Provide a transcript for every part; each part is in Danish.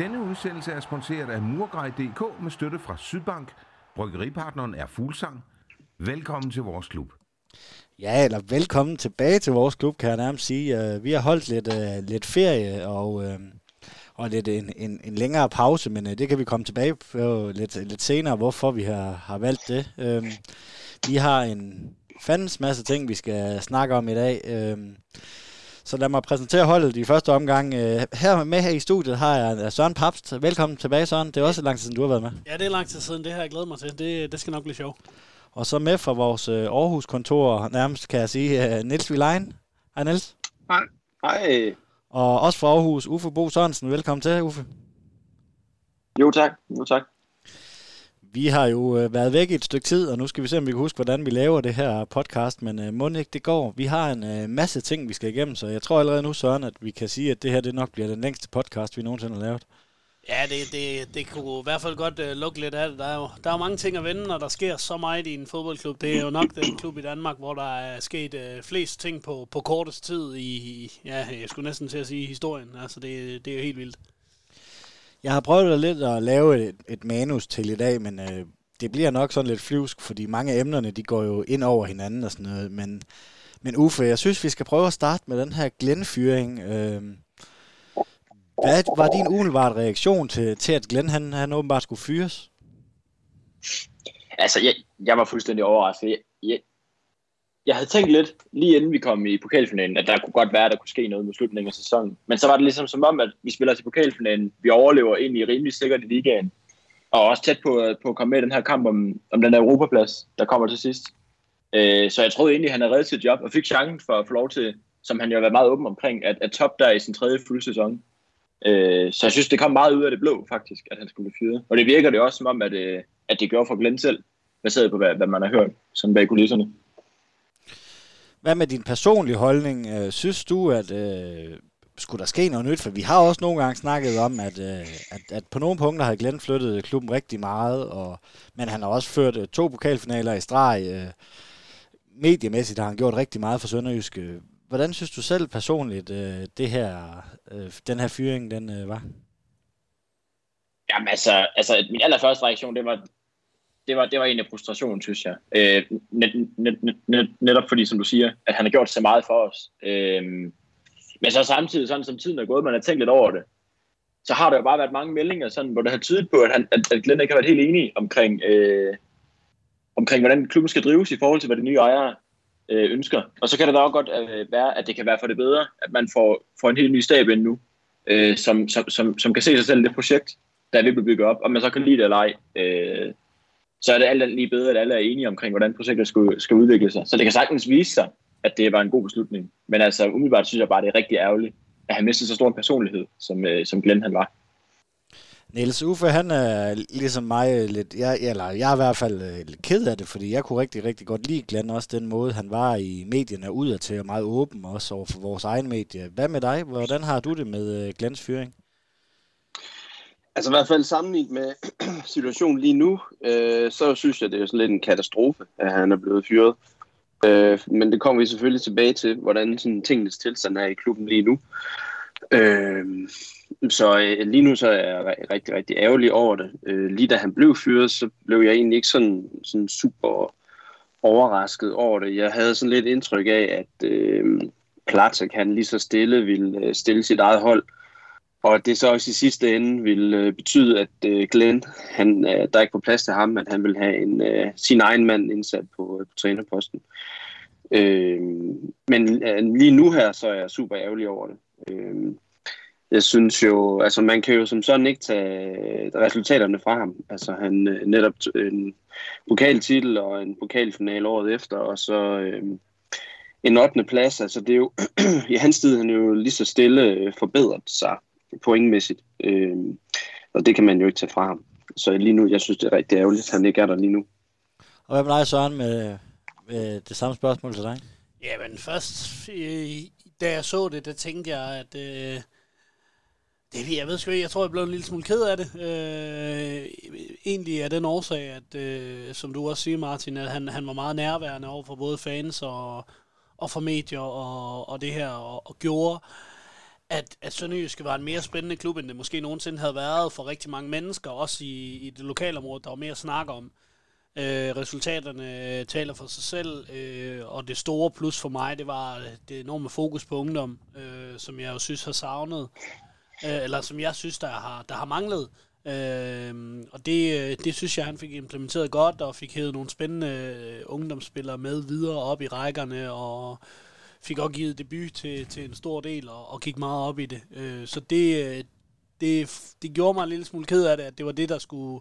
Denne udsendelse er sponsoreret af Murgrej.dk med støtte fra Sydbank. Bryggeripartneren er Fuglsang. Velkommen til vores klub. Ja, eller velkommen tilbage til vores klub, kan jeg nærmest sige. Øh, vi har holdt lidt, øh, lidt ferie og, øh, og lidt en, en, en længere pause, men det kan vi komme tilbage på lidt, lidt senere, hvorfor vi har, har valgt det. Vi har en fandens masse ting, vi skal snakke om i dag. Så lad mig præsentere holdet i første omgang. Uh, her med her i studiet har jeg Søren Papst. Velkommen tilbage, Søren. Det er også lang tid siden, du har været med. Ja, det er lang tid siden. Det har jeg glædet mig til. Det, det skal nok blive sjovt. Og så med fra vores øh, Aarhus-kontor, nærmest kan jeg sige, øh, Niels Vilein. Hej Niels. Hej. Hej. Og også fra Aarhus, Uffe Bo Sørensen. Velkommen til, Uffe. Jo tak, jo tak. Vi har jo øh, været væk i et stykke tid, og nu skal vi se, om vi kan huske, hvordan vi laver det her podcast, men øh, må ikke det går. Vi har en øh, masse ting, vi skal igennem, så jeg tror allerede nu, Søren, at vi kan sige, at det her det nok bliver den længste podcast, vi nogensinde har lavet. Ja, det, det, det kunne i hvert fald godt uh, lukke lidt af det. Der er, jo, der er jo mange ting at vende, når der sker så meget i en fodboldklub. Det er jo nok den klub i Danmark, hvor der er sket uh, flest ting på, på kortest tid i, ja, jeg skulle næsten til at sige historien. Altså, det, det er jo helt vildt. Jeg har prøvet lidt at lave et, et manus til i dag, men øh, det bliver nok sådan lidt flyvsk, fordi mange af emnerne, de går jo ind over hinanden og sådan noget. Men, men Uffe, jeg synes, vi skal prøve at starte med den her Glenn-fyring. Øh, hvad var din umiddelbare reaktion til, til at Glenn han, han åbenbart skulle fyres? Altså, jeg, jeg var fuldstændig overrasket. Jeg, jeg, jeg havde tænkt lidt, lige inden vi kom i pokalfinalen, at der kunne godt være, at der kunne ske noget med slutningen af sæsonen. Men så var det ligesom som om, at vi spiller til pokalfinalen, vi overlever ind i rimelig sikkert i ligaen, og også tæt på, på at komme med i den her kamp om, om den der Europaplads, der kommer til sidst. Øh, så jeg troede egentlig, at han havde reddet sit job, og fik chancen for at få lov til, som han jo har været meget åben omkring, at, at top der i sin tredje fulde sæson. Øh, så jeg synes, det kom meget ud af det blå, faktisk, at han skulle fyre. Og det virker det også som om, at, øh, at det gjorde for Glenn selv, baseret på, hvad, hvad man har hørt som bag kulisserne. Hvad med din personlige holdning? Øh, synes du, at øh, skulle der ske noget nyt? For vi har også nogle gange snakket om, at, øh, at, at på nogle punkter har Glenn flyttet klubben rigtig meget, og, men han har også ført øh, to pokalfinaler i streg. Øh, mediemæssigt har han gjort rigtig meget for Sønderjysk. Øh, hvordan synes du selv personligt, øh, det her, øh, den her fyring, den øh, var? Jamen altså, altså, min allerførste reaktion, det var, det var, det var en af frustration, synes jeg. Øh, net, net, net, net, netop fordi, som du siger, at han har gjort så meget for os. Øh, men så samtidig, sådan som tiden er gået, man har tænkt lidt over det, så har der jo bare været mange meldinger, sådan, hvor det har tydet på, at, han, at, at Glenn ikke har været helt enig omkring, øh, omkring, hvordan klubben skal drives i forhold til, hvad de nye ejere øh, ønsker. Og så kan det da også godt øh, være, at det kan være for det bedre, at man får, får en helt ny stab ind nu, øh, som, som, som, som kan se sig selv i det projekt, der er ved at bygge op, og man så kan lide det eller ej. Øh, så er det alt lige bedre, at alle er enige omkring, hvordan projektet skal, skal udvikle sig. Så det kan sagtens vise sig, at det var en god beslutning. Men altså, umiddelbart synes jeg bare, det er rigtig ærgerligt, at han mistede så stor en personlighed, som, øh, som Glenn han var. Niels Uffe, han er ligesom mig lidt, jeg, eller jeg er i hvert fald øh, lidt ked af det, fordi jeg kunne rigtig, rigtig godt lide Glenn også den måde, han var i medierne udadtil og meget åben også over for vores egen medie. Hvad med dig? Hvordan har du det med øh, Glenns Glens fyring? Altså i hvert fald sammenlignet med situationen lige nu, øh, så synes jeg, det er sådan lidt en katastrofe, at han er blevet fyret. Øh, men det kommer vi selvfølgelig tilbage til, hvordan sådan tingenes tilstand er i klubben lige nu. Øh, så øh, lige nu så er jeg rigtig, rigtig ærgerlig over det. Øh, lige da han blev fyret, så blev jeg egentlig ikke sådan, sådan super overrasket over det. Jeg havde sådan lidt indtryk af, at øh, Platek han lige så stille ville øh, stille sit eget hold, og det så også i sidste ende vil øh, betyde, at øh, Glenn, han, øh, der ikke var plads til ham, at han vil have en, øh, sin egen mand indsat på, øh, på trænerposten. Øh, men øh, lige nu her, så er jeg super ærgerlig over det. Øh, jeg synes jo, altså man kan jo som sådan ikke tage resultaterne fra ham. Altså han øh, netop en pokaltitel og en pokalfinale året efter, og så øh, en 8. plads. Altså det er jo, i hans tid han jo lige så stille øh, forbedret sig pointmæssigt. Øh, og det kan man jo ikke tage fra ham. Så lige nu, jeg synes det er rigtig ærgerligt, at han ikke er der lige nu. Og hvad med dig, Søren, med, med det samme spørgsmål til dig? Jamen først, da jeg så det, der tænkte jeg, at øh, det, jeg ved sgu ikke, jeg tror, jeg blev en lille smule ked af det. Øh, egentlig er den årsag, at, øh, som du også siger, Martin, at han, han var meget nærværende over for både fans og, og for medier og, og det her, og, og gjorde, at, at Sønderjyske var en mere spændende klub, end det måske nogensinde havde været for rigtig mange mennesker, også i, i det lokale område, der var mere at snakke om. Øh, resultaterne taler for sig selv, øh, og det store plus for mig, det var øh, det enorme fokus på ungdom, øh, som jeg jo synes har savnet, øh, eller som jeg synes, der har, der har manglet. Øh, og det, øh, det synes jeg, han fik implementeret godt, og fik hævet nogle spændende øh, ungdomsspillere med videre op i rækkerne, og fik også givet debut til, til en stor del, og, og gik meget op i det. Øh, så det, øh, det, det gjorde mig en lille smule ked af det, at det var det, der skulle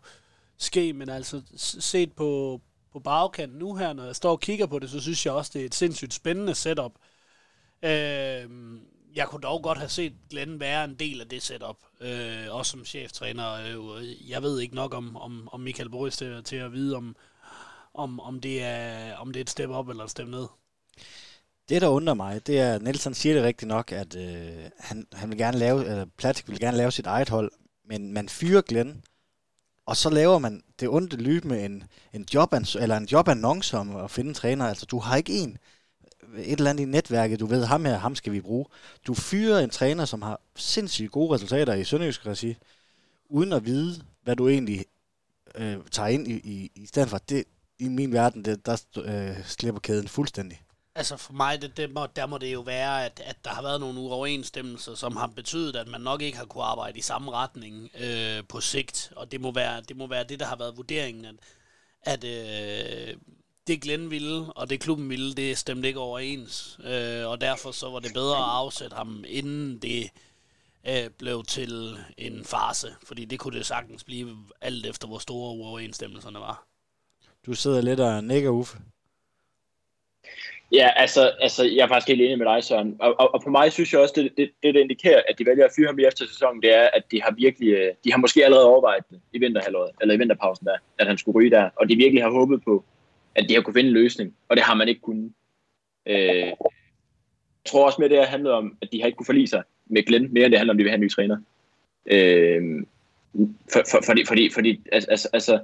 ske, men altså set på, på bagkanten nu her, når jeg står og kigger på det, så synes jeg også, det er et sindssygt spændende setup. Øh, jeg kunne dog godt have set Glenn være en del af det setup, øh, også som cheftræner. Øh, jeg ved ikke nok om, om, om Michael Boris til, til at vide, om, om, om, det er, om det er et step op eller et step ned. Det, der undrer mig, det er, at Nelson siger det rigtigt nok, at øh, han, han vil gerne lave, eller Platik vil gerne lave sit eget hold, men man fyrer Glenn, og så laver man det onde løb med en, en, job, eller en jobannonce om at finde en træner. Altså, du har ikke en, et eller andet i netværket, du ved, ham her, ham skal vi bruge. Du fyrer en træner, som har sindssygt gode resultater i Sønderjysk regi, uden at vide, hvad du egentlig øh, tager ind i, i, i stedet for. Det, I min verden, det, der øh, slipper kæden fuldstændig. Altså for mig, det, det må, der må det jo være, at, at der har været nogle uoverensstemmelser, som har betydet, at man nok ikke har kunne arbejde i samme retning øh, på sigt. Og det må, være, det må være det, der har været vurderingen, at, at øh, det Glenn ville, og det klubben ville, det stemte ikke overens. Øh, og derfor så var det bedre at afsætte ham, inden det øh, blev til en farse. Fordi det kunne det sagtens blive, alt efter hvor store uoverensstemmelserne var. Du sidder lidt og nikker, Uffe. Ja, altså, altså, jeg er faktisk helt enig med dig, Søren. Og, og, og på mig synes jeg også, det, det, det, det indikerer, at de vælger at fyre ham i efter sæsonen, det er, at de har virkelig, øh, de har måske allerede overvejet det i vinterhalvåret, eller i vinterpausen der, at han skulle ryge der, og de virkelig har håbet på, at de har kunne finde en løsning, og det har man ikke kunnet. Øh, jeg tror også med det, at det handler om, at de har ikke kunne forlige sig med Glenn, mere end det handler om, at de vil have en ny træner. Øh, for, for, fordi, fordi, fordi altså, altså, altså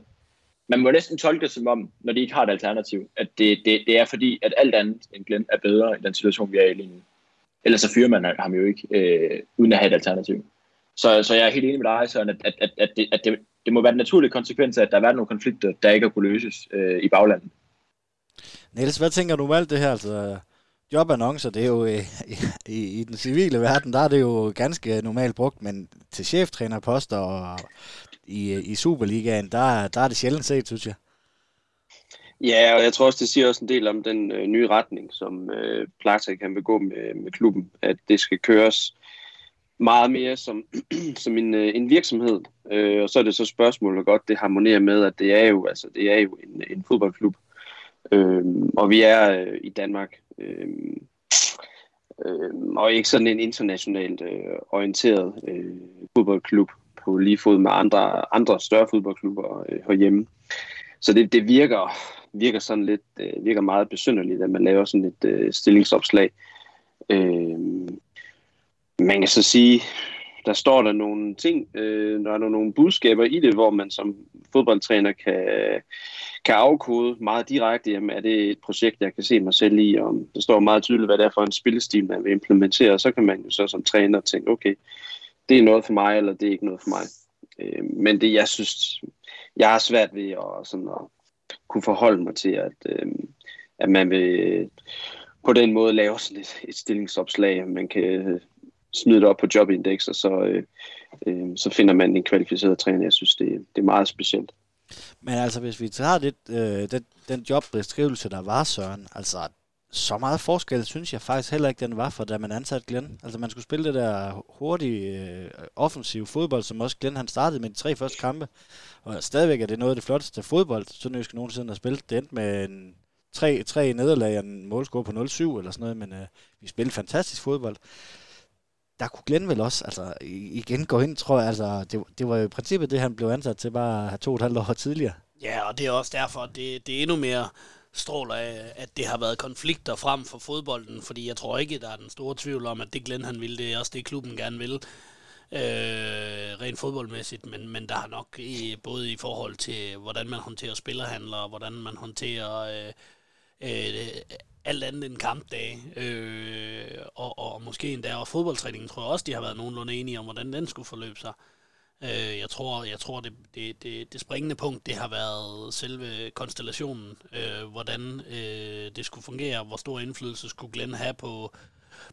man må næsten tolke det som om, når de ikke har et alternativ, at det, det, det er fordi, at alt andet end Glenn er bedre i den situation, vi er i lige nu. Ellers så fyrer man ham jo ikke, øh, uden at have et alternativ. Så, så jeg er helt enig med dig, Søren, at, at, at, at, det, at det, det må være den naturlige konsekvens af, at der har været nogle konflikter, der ikke har kunne løses øh, i baglandet. Niels, hvad tænker du om alt det her? Altså, jobannoncer, det er jo øh, i, i den civile verden, der er det jo ganske normalt brugt, men til cheftrænerposter og i, i Superligaen, der, der er det sjældent set, synes jeg. Ja, og jeg tror også, det siger også en del om den øh, nye retning, som øh, Plata kan begå med, med klubben, at det skal køres meget mere som, som en, øh, en virksomhed. Øh, og så er det så spørgsmålet godt, det harmonerer med, at det er jo, altså, det er jo en, en fodboldklub. Øh, og vi er øh, i Danmark. Øh, og ikke sådan en internationalt øh, orienteret øh, fodboldklub på lige fod med andre, andre større fodboldklubber øh, herhjemme. Så det, det virker, virker sådan lidt, øh, virker meget besynderligt, at man laver sådan et øh, stillingsopslag. Øh, man kan så sige, der står der nogle ting, øh, der er nogle budskaber i det, hvor man som fodboldtræner kan, kan afkode meget direkte, jamen er det et projekt, jeg kan se mig selv i, og der står meget tydeligt, hvad det er for en spillestil, man vil implementere, og så kan man jo så som træner tænke, okay, det er noget for mig, eller det er ikke noget for mig. Øh, men det, jeg synes, jeg har svært ved at, sådan at kunne forholde mig til, at, øh, at man vil på den måde lave sådan et, et stillingsopslag, man kan smide det op på jobindex, og så, øh, øh, så finder man en kvalificeret træner. Jeg synes, det, det er meget specielt. Men altså, hvis vi tager det, øh, den, den jobbeskrivelse, der var, Søren, altså så meget forskel synes jeg faktisk heller ikke, den var for, da man ansatte Glenn. Altså man skulle spille det der hurtige, øh, offensive fodbold, som også Glenn han startede med de tre første kampe. Og stadigvæk er det noget af det flotteste fodbold, Sønderjysk nogensinde har spillet. Det endte med en tre, tre nederlag og en målscore på 0-7 eller sådan noget, men øh, vi spillede fantastisk fodbold. Der kunne Glenn vel også, altså igen gå ind, tror jeg, altså det, det var jo i princippet det, han blev ansat til bare to og et halvt år tidligere. Ja, og det er også derfor, at det, det er endnu mere stråler af, at det har været konflikter frem for fodbolden, fordi jeg tror ikke, der er den store tvivl om, at det Glenn han vil, det er også det, klubben gerne vil, øh, rent fodboldmæssigt, men, men der har nok i, både i forhold til, hvordan man håndterer spillerhandler, og hvordan man håndterer øh, øh, alt andet end kampdage. Øh, og, og måske endda og fodboldtræningen tror jeg også, de har været nogenlunde enige om, hvordan den skulle forløbe sig. Øh, jeg tror, jeg tror det, det, det, det springende punkt, det har været selve konstellationen. Øh, hvordan øh, det skulle fungere, hvor stor indflydelse skulle Glenn have på,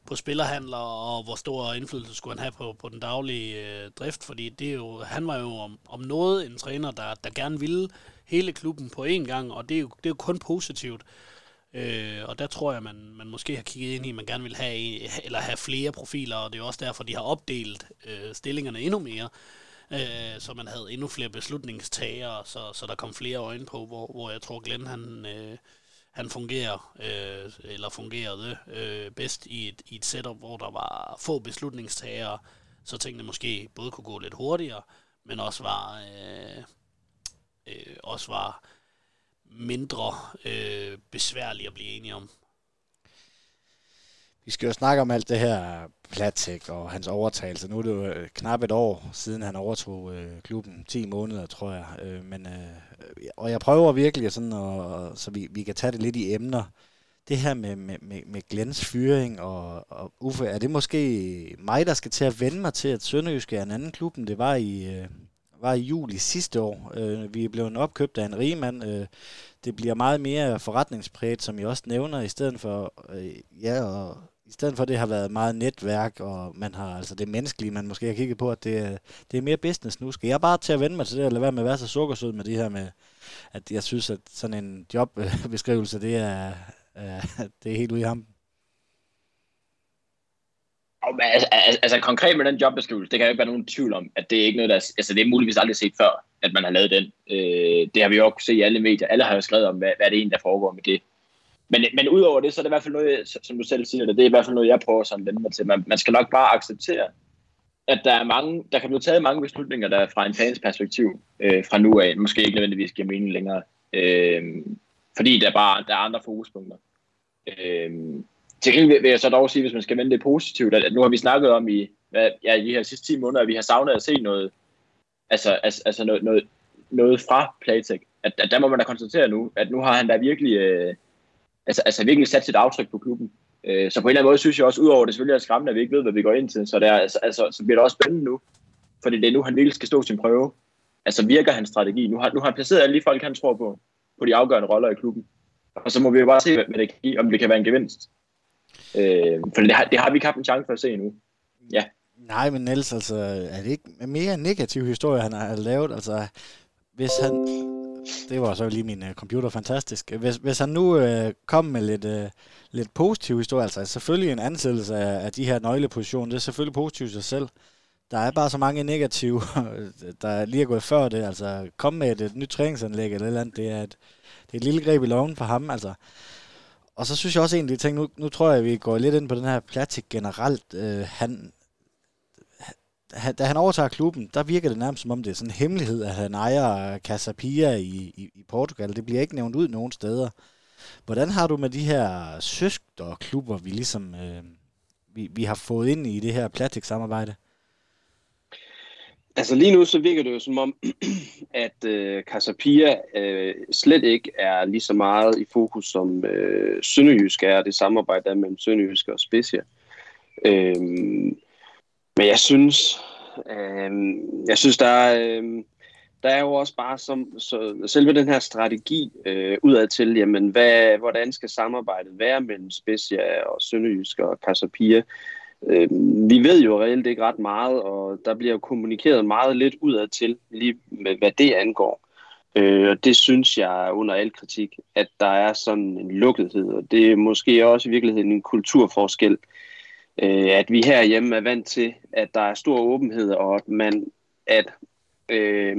på spillerhandler, og hvor stor indflydelse skulle han have på, på den daglige øh, drift, fordi det er jo, han var jo om, om noget en træner, der, der gerne ville hele klubben på én gang, og det er jo, det er jo kun positivt. Øh, og der tror jeg, man, man måske har kigget ind i, at man gerne vil have, eller have flere profiler, og det er også derfor, de har opdelt øh, stillingerne endnu mere, øh, så man havde endnu flere beslutningstagere, så, så der kom flere øjne på, hvor, hvor jeg tror, Glenn han, øh, han fungerer, øh, eller fungerede øh, bedst i et, i et setup, hvor der var få beslutningstagere, så tingene måske både kunne gå lidt hurtigere, men også var, øh, øh, også var mindre øh, besværlige at blive enige om. Vi skal jo snakke om alt det her Platik og hans overtagelse. Nu er det jo øh, knap et år siden han overtog øh, klubben. 10 måneder, tror jeg. Øh, men, øh, og jeg prøver virkelig sådan, at, så vi, vi kan tage det lidt i emner. Det her med, med, med, med Glens fyring og, og Uffe, er det måske mig, der skal til at vende mig til, at Sønderjysk er en anden klub, end det var i, øh, var i juli sidste år. Øh, vi er blevet opkøbt af en rigmand. Øh, det bliver meget mere forretningspræget, som jeg også nævner, i stedet for, øh, ja, og i stedet for, det har været meget netværk, og man har altså det menneskelige, man måske har kigget på, at det, det er mere business nu. Skal jeg bare til at vende mig til det, eller være med at være så sukkersød med det her med, at jeg synes, at sådan en jobbeskrivelse, det er, det er helt ude i ham. Altså, altså, altså konkret med den jobbeskrivelse, det kan jo ikke være nogen tvivl om, at det er ikke noget, der... Altså det er muligvis aldrig set før, at man har lavet den. Øh, det har vi jo også set i alle medier. Alle har jo skrevet om, hvad, hvad det er egentlig, der foregår med det. Men, men udover det, så er det i hvert fald noget, som du selv siger, det er i hvert fald noget, jeg prøver sådan vende mig til. Man, man skal nok bare acceptere, at der er mange, der kan blive taget mange beslutninger, der fra en fans perspektiv øh, fra nu af, måske ikke nødvendigvis giver mening længere. Øh, fordi der bare der er andre fokuspunkter. Øh, til gengæld vil jeg så dog sige, hvis man skal vende det positivt, at nu har vi snakket om i, hvad, ja, i de her sidste 10 måneder, at vi har savnet at se noget, altså, altså, altså noget, noget, noget fra Playtech. At, at der må man da konstatere nu, at nu har han da virkelig, øh, altså, altså virkelig sat sit aftryk på klubben. Øh, så på en eller anden måde synes jeg også, udover det selvfølgelig er skræmmende, at vi ikke ved, hvad vi går ind til, så, det er, altså, altså, så bliver det også spændende nu, fordi det er nu, han virkelig skal stå sin prøve. Altså virker hans strategi. Nu har, nu har han placeret alle de folk, han tror på, på de afgørende roller i klubben. Og så må vi jo bare se, hvad det kan give, om det kan være en gevinst. Øh, for det har, det har vi ikke haft en chance for at se endnu. Ja. Nej, men Niels, altså, er det ikke mere negativ historie, han har lavet? Altså, hvis han... Det var så lige min uh, computer fantastisk. Hvis, hvis han nu uh, kom med lidt, uh, lidt positiv historie, altså selvfølgelig en ansættelse af, af de her nøglepositioner, det er selvfølgelig positivt i sig selv. Der er bare så mange negative, der lige er gået før det. Altså, kom med et, et nyt træningsanlæg eller et eller andet, det er et, det er et lille greb i loven for ham. Altså, og så synes jeg også egentlig, at nu, nu tror jeg, at vi går lidt ind på den her Platik generelt. Øh, han, han, da han overtager klubben, der virker det nærmest som om det er sådan en hemmelighed, at han ejer Casapia i, i, i Portugal. Det bliver ikke nævnt ud nogen steder. Hvordan har du med de her søsterklubber, vi ligesom øh, vi, vi har fået ind i det her Platik-samarbejde? Altså lige nu så virker det jo som om, at øh, Casapia øh, slet ikke er lige så meget i fokus som øh, Sønderjysk er, det samarbejde der mellem Sønderjysk og Specia. Øh, men jeg synes, øh, jeg synes der er, øh, der er jo også bare som, så, selve den her strategi øh, udad til, jamen hvad, hvordan skal samarbejdet være mellem Specia og Sønderjysk og Casapia? Øh, vi ved jo reelt ikke ret meget, og der bliver jo kommunikeret meget lidt udad til, lige med hvad det angår. Øh, og det synes jeg under al kritik, at der er sådan en lukkethed, og det er måske også i virkeligheden en kulturforskel, øh, at vi herhjemme er vant til, at der er stor åbenhed, og at man, at øh,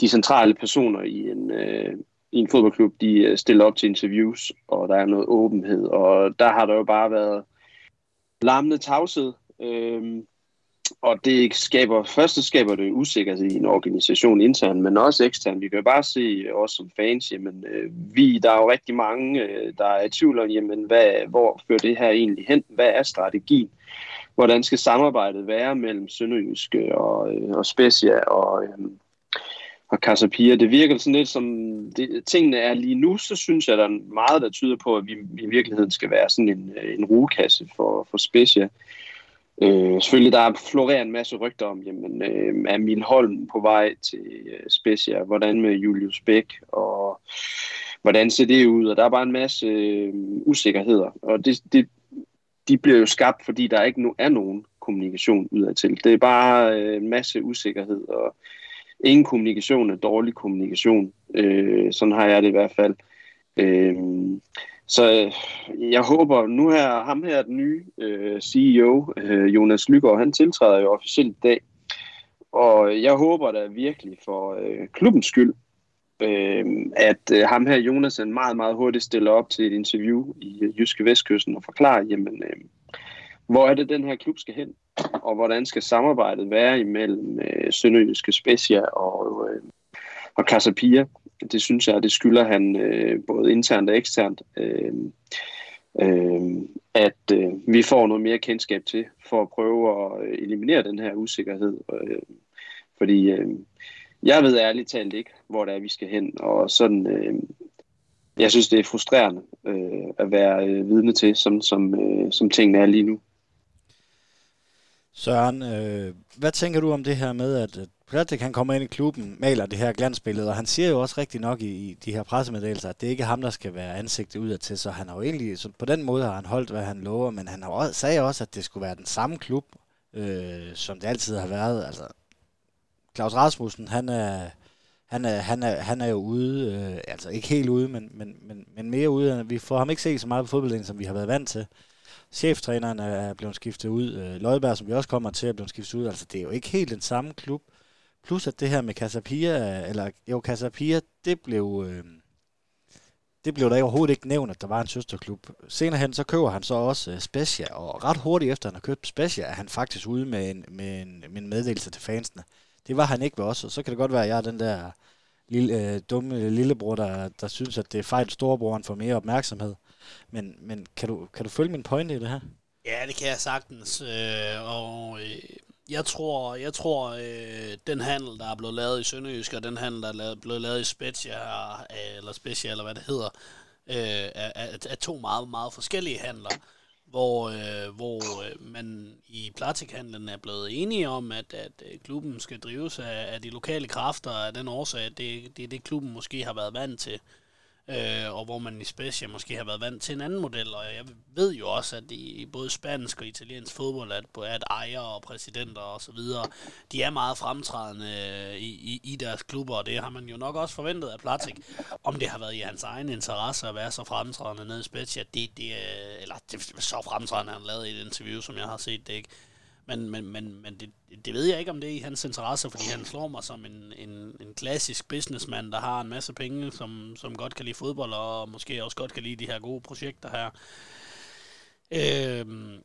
de centrale personer i en, øh, i en fodboldklub, de øh, stiller op til interviews, og der er noget åbenhed, og der har der jo bare været larmende tavshed. Øhm, og det skaber, først skaber det usikkerhed i en organisation internt, men også eksternt. Vi kan jo bare se, øh, også som fans, jamen, øh, vi, der er jo rigtig mange, øh, der er i tvivl om, jamen, hvad, hvor fører det her egentlig hen? Hvad er strategien? Hvordan skal samarbejdet være mellem Sønderjyske øh, og, øh, og Specia? Og, øh, og Casapia. Det virker sådan lidt som, det, tingene er lige nu, så synes jeg, der er meget, der tyder på, at vi i virkeligheden skal være sådan en, øh, en rugekasse for, for Specia. Øh, selvfølgelig, der er florerer en masse rygter om, jamen, øh, er Emil Holm på vej til øh, Specia? Hvordan med Julius Bæk? Og hvordan ser det ud? Og der er bare en masse øh, usikkerheder. Og det, det, de bliver jo skabt, fordi der ikke nu er nogen kommunikation udadtil. Det er bare øh, en masse usikkerhed, og ingen kommunikation er dårlig kommunikation. Øh, sådan har jeg det i hvert fald. Øh, så øh, jeg håber, nu her, ham her, den nye øh, CEO, øh, Jonas Lygaard, han tiltræder jo officielt i dag. Og jeg håber da virkelig for øh, klubbens skyld, øh, at øh, ham her, Jonas, en meget, meget hurtigt stiller op til et interview i øh, Jyske Vestkysten og forklarer, jamen, øh, hvor er det, den her klub skal hen, og hvordan skal samarbejdet være imellem øh, Sønderjyske Specia og, øh, og Casapia. Det synes jeg, det skylder han øh, både internt og eksternt, øh, øh, at øh, vi får noget mere kendskab til, for at prøve at øh, eliminere den her usikkerhed. Øh, fordi øh, jeg ved ærligt talt ikke, hvor det er, vi skal hen, og sådan... Øh, jeg synes, det er frustrerende øh, at være øh, vidne til, som, som, øh, som tingene er lige nu. Søren, øh, hvad tænker du om det her med, at, at Platik han kommer ind i klubben, maler det her glansbillede, og han siger jo også rigtig nok i, i de her pressemeddelelser, at det ikke er ham, der skal være ansigtet udad til, så han har jo egentlig, så på den måde har han holdt, hvad han lover, men han har også, sagde også, at det skulle være den samme klub, øh, som det altid har været. Altså, Claus Rasmussen, han er, han er, han er, han er jo ude, øh, altså ikke helt ude, men, men, men, men mere ude. Vi får ham ikke set så meget på fodbolden, som vi har været vant til cheftræneren er blevet skiftet ud. Øh, Løjberg, som vi også kommer til, at blive skiftet ud. Altså, det er jo ikke helt den samme klub. Plus at det her med Casapia, eller jo, Casapia, det blev... Øh, det blev der overhovedet ikke nævnt, at der var en søsterklub. Senere hen, så køber han så også øh, uh, Specia, og ret hurtigt efter, han har købt Specia, er han faktisk ude med en, med en, med en meddelelse til fansene. Det var han ikke ved os, og så kan det godt være, at jeg er den der lille, øh, dumme lillebror, der, der synes, at det er fejl, storebroren får mere opmærksomhed. Men, men kan, du, kan du følge min pointe i det her? Ja, det kan jeg sagtens. Øh, og øh, jeg tror, jeg tror øh, den handel, der er blevet lavet i Sønderjysk, og den handel, der er lavet, blevet lavet i Spezia, øh, eller Spezia, eller hvad det hedder, øh, er, er, er to meget, meget forskellige handler hvor, øh, hvor øh, man i plastikhandlen er blevet enige om, at, at øh, klubben skal drives af, af de lokale kræfter af den årsag, at det, det er det, klubben måske har været vant til øh, og hvor man i Spezia måske har været vant til en anden model, og jeg ved jo også, at i både spansk og italiensk fodbold, at, at ejere og præsidenter og så videre, de er meget fremtrædende øh, i, i, i deres klubber, og det har man jo nok også forventet af Platik. Om det har været i hans egen interesse at være så fremtrædende nede i Spezia, det, det, øh, eller det, så fremtrædende, han lavet i et interview, som jeg har set det ikke. Men, men, men, men det, det ved jeg ikke, om det er i hans interesse, fordi han slår mig som en, en, en klassisk businessman, der har en masse penge, som, som godt kan lide fodbold, og måske også godt kan lide de her gode projekter her. Øhm,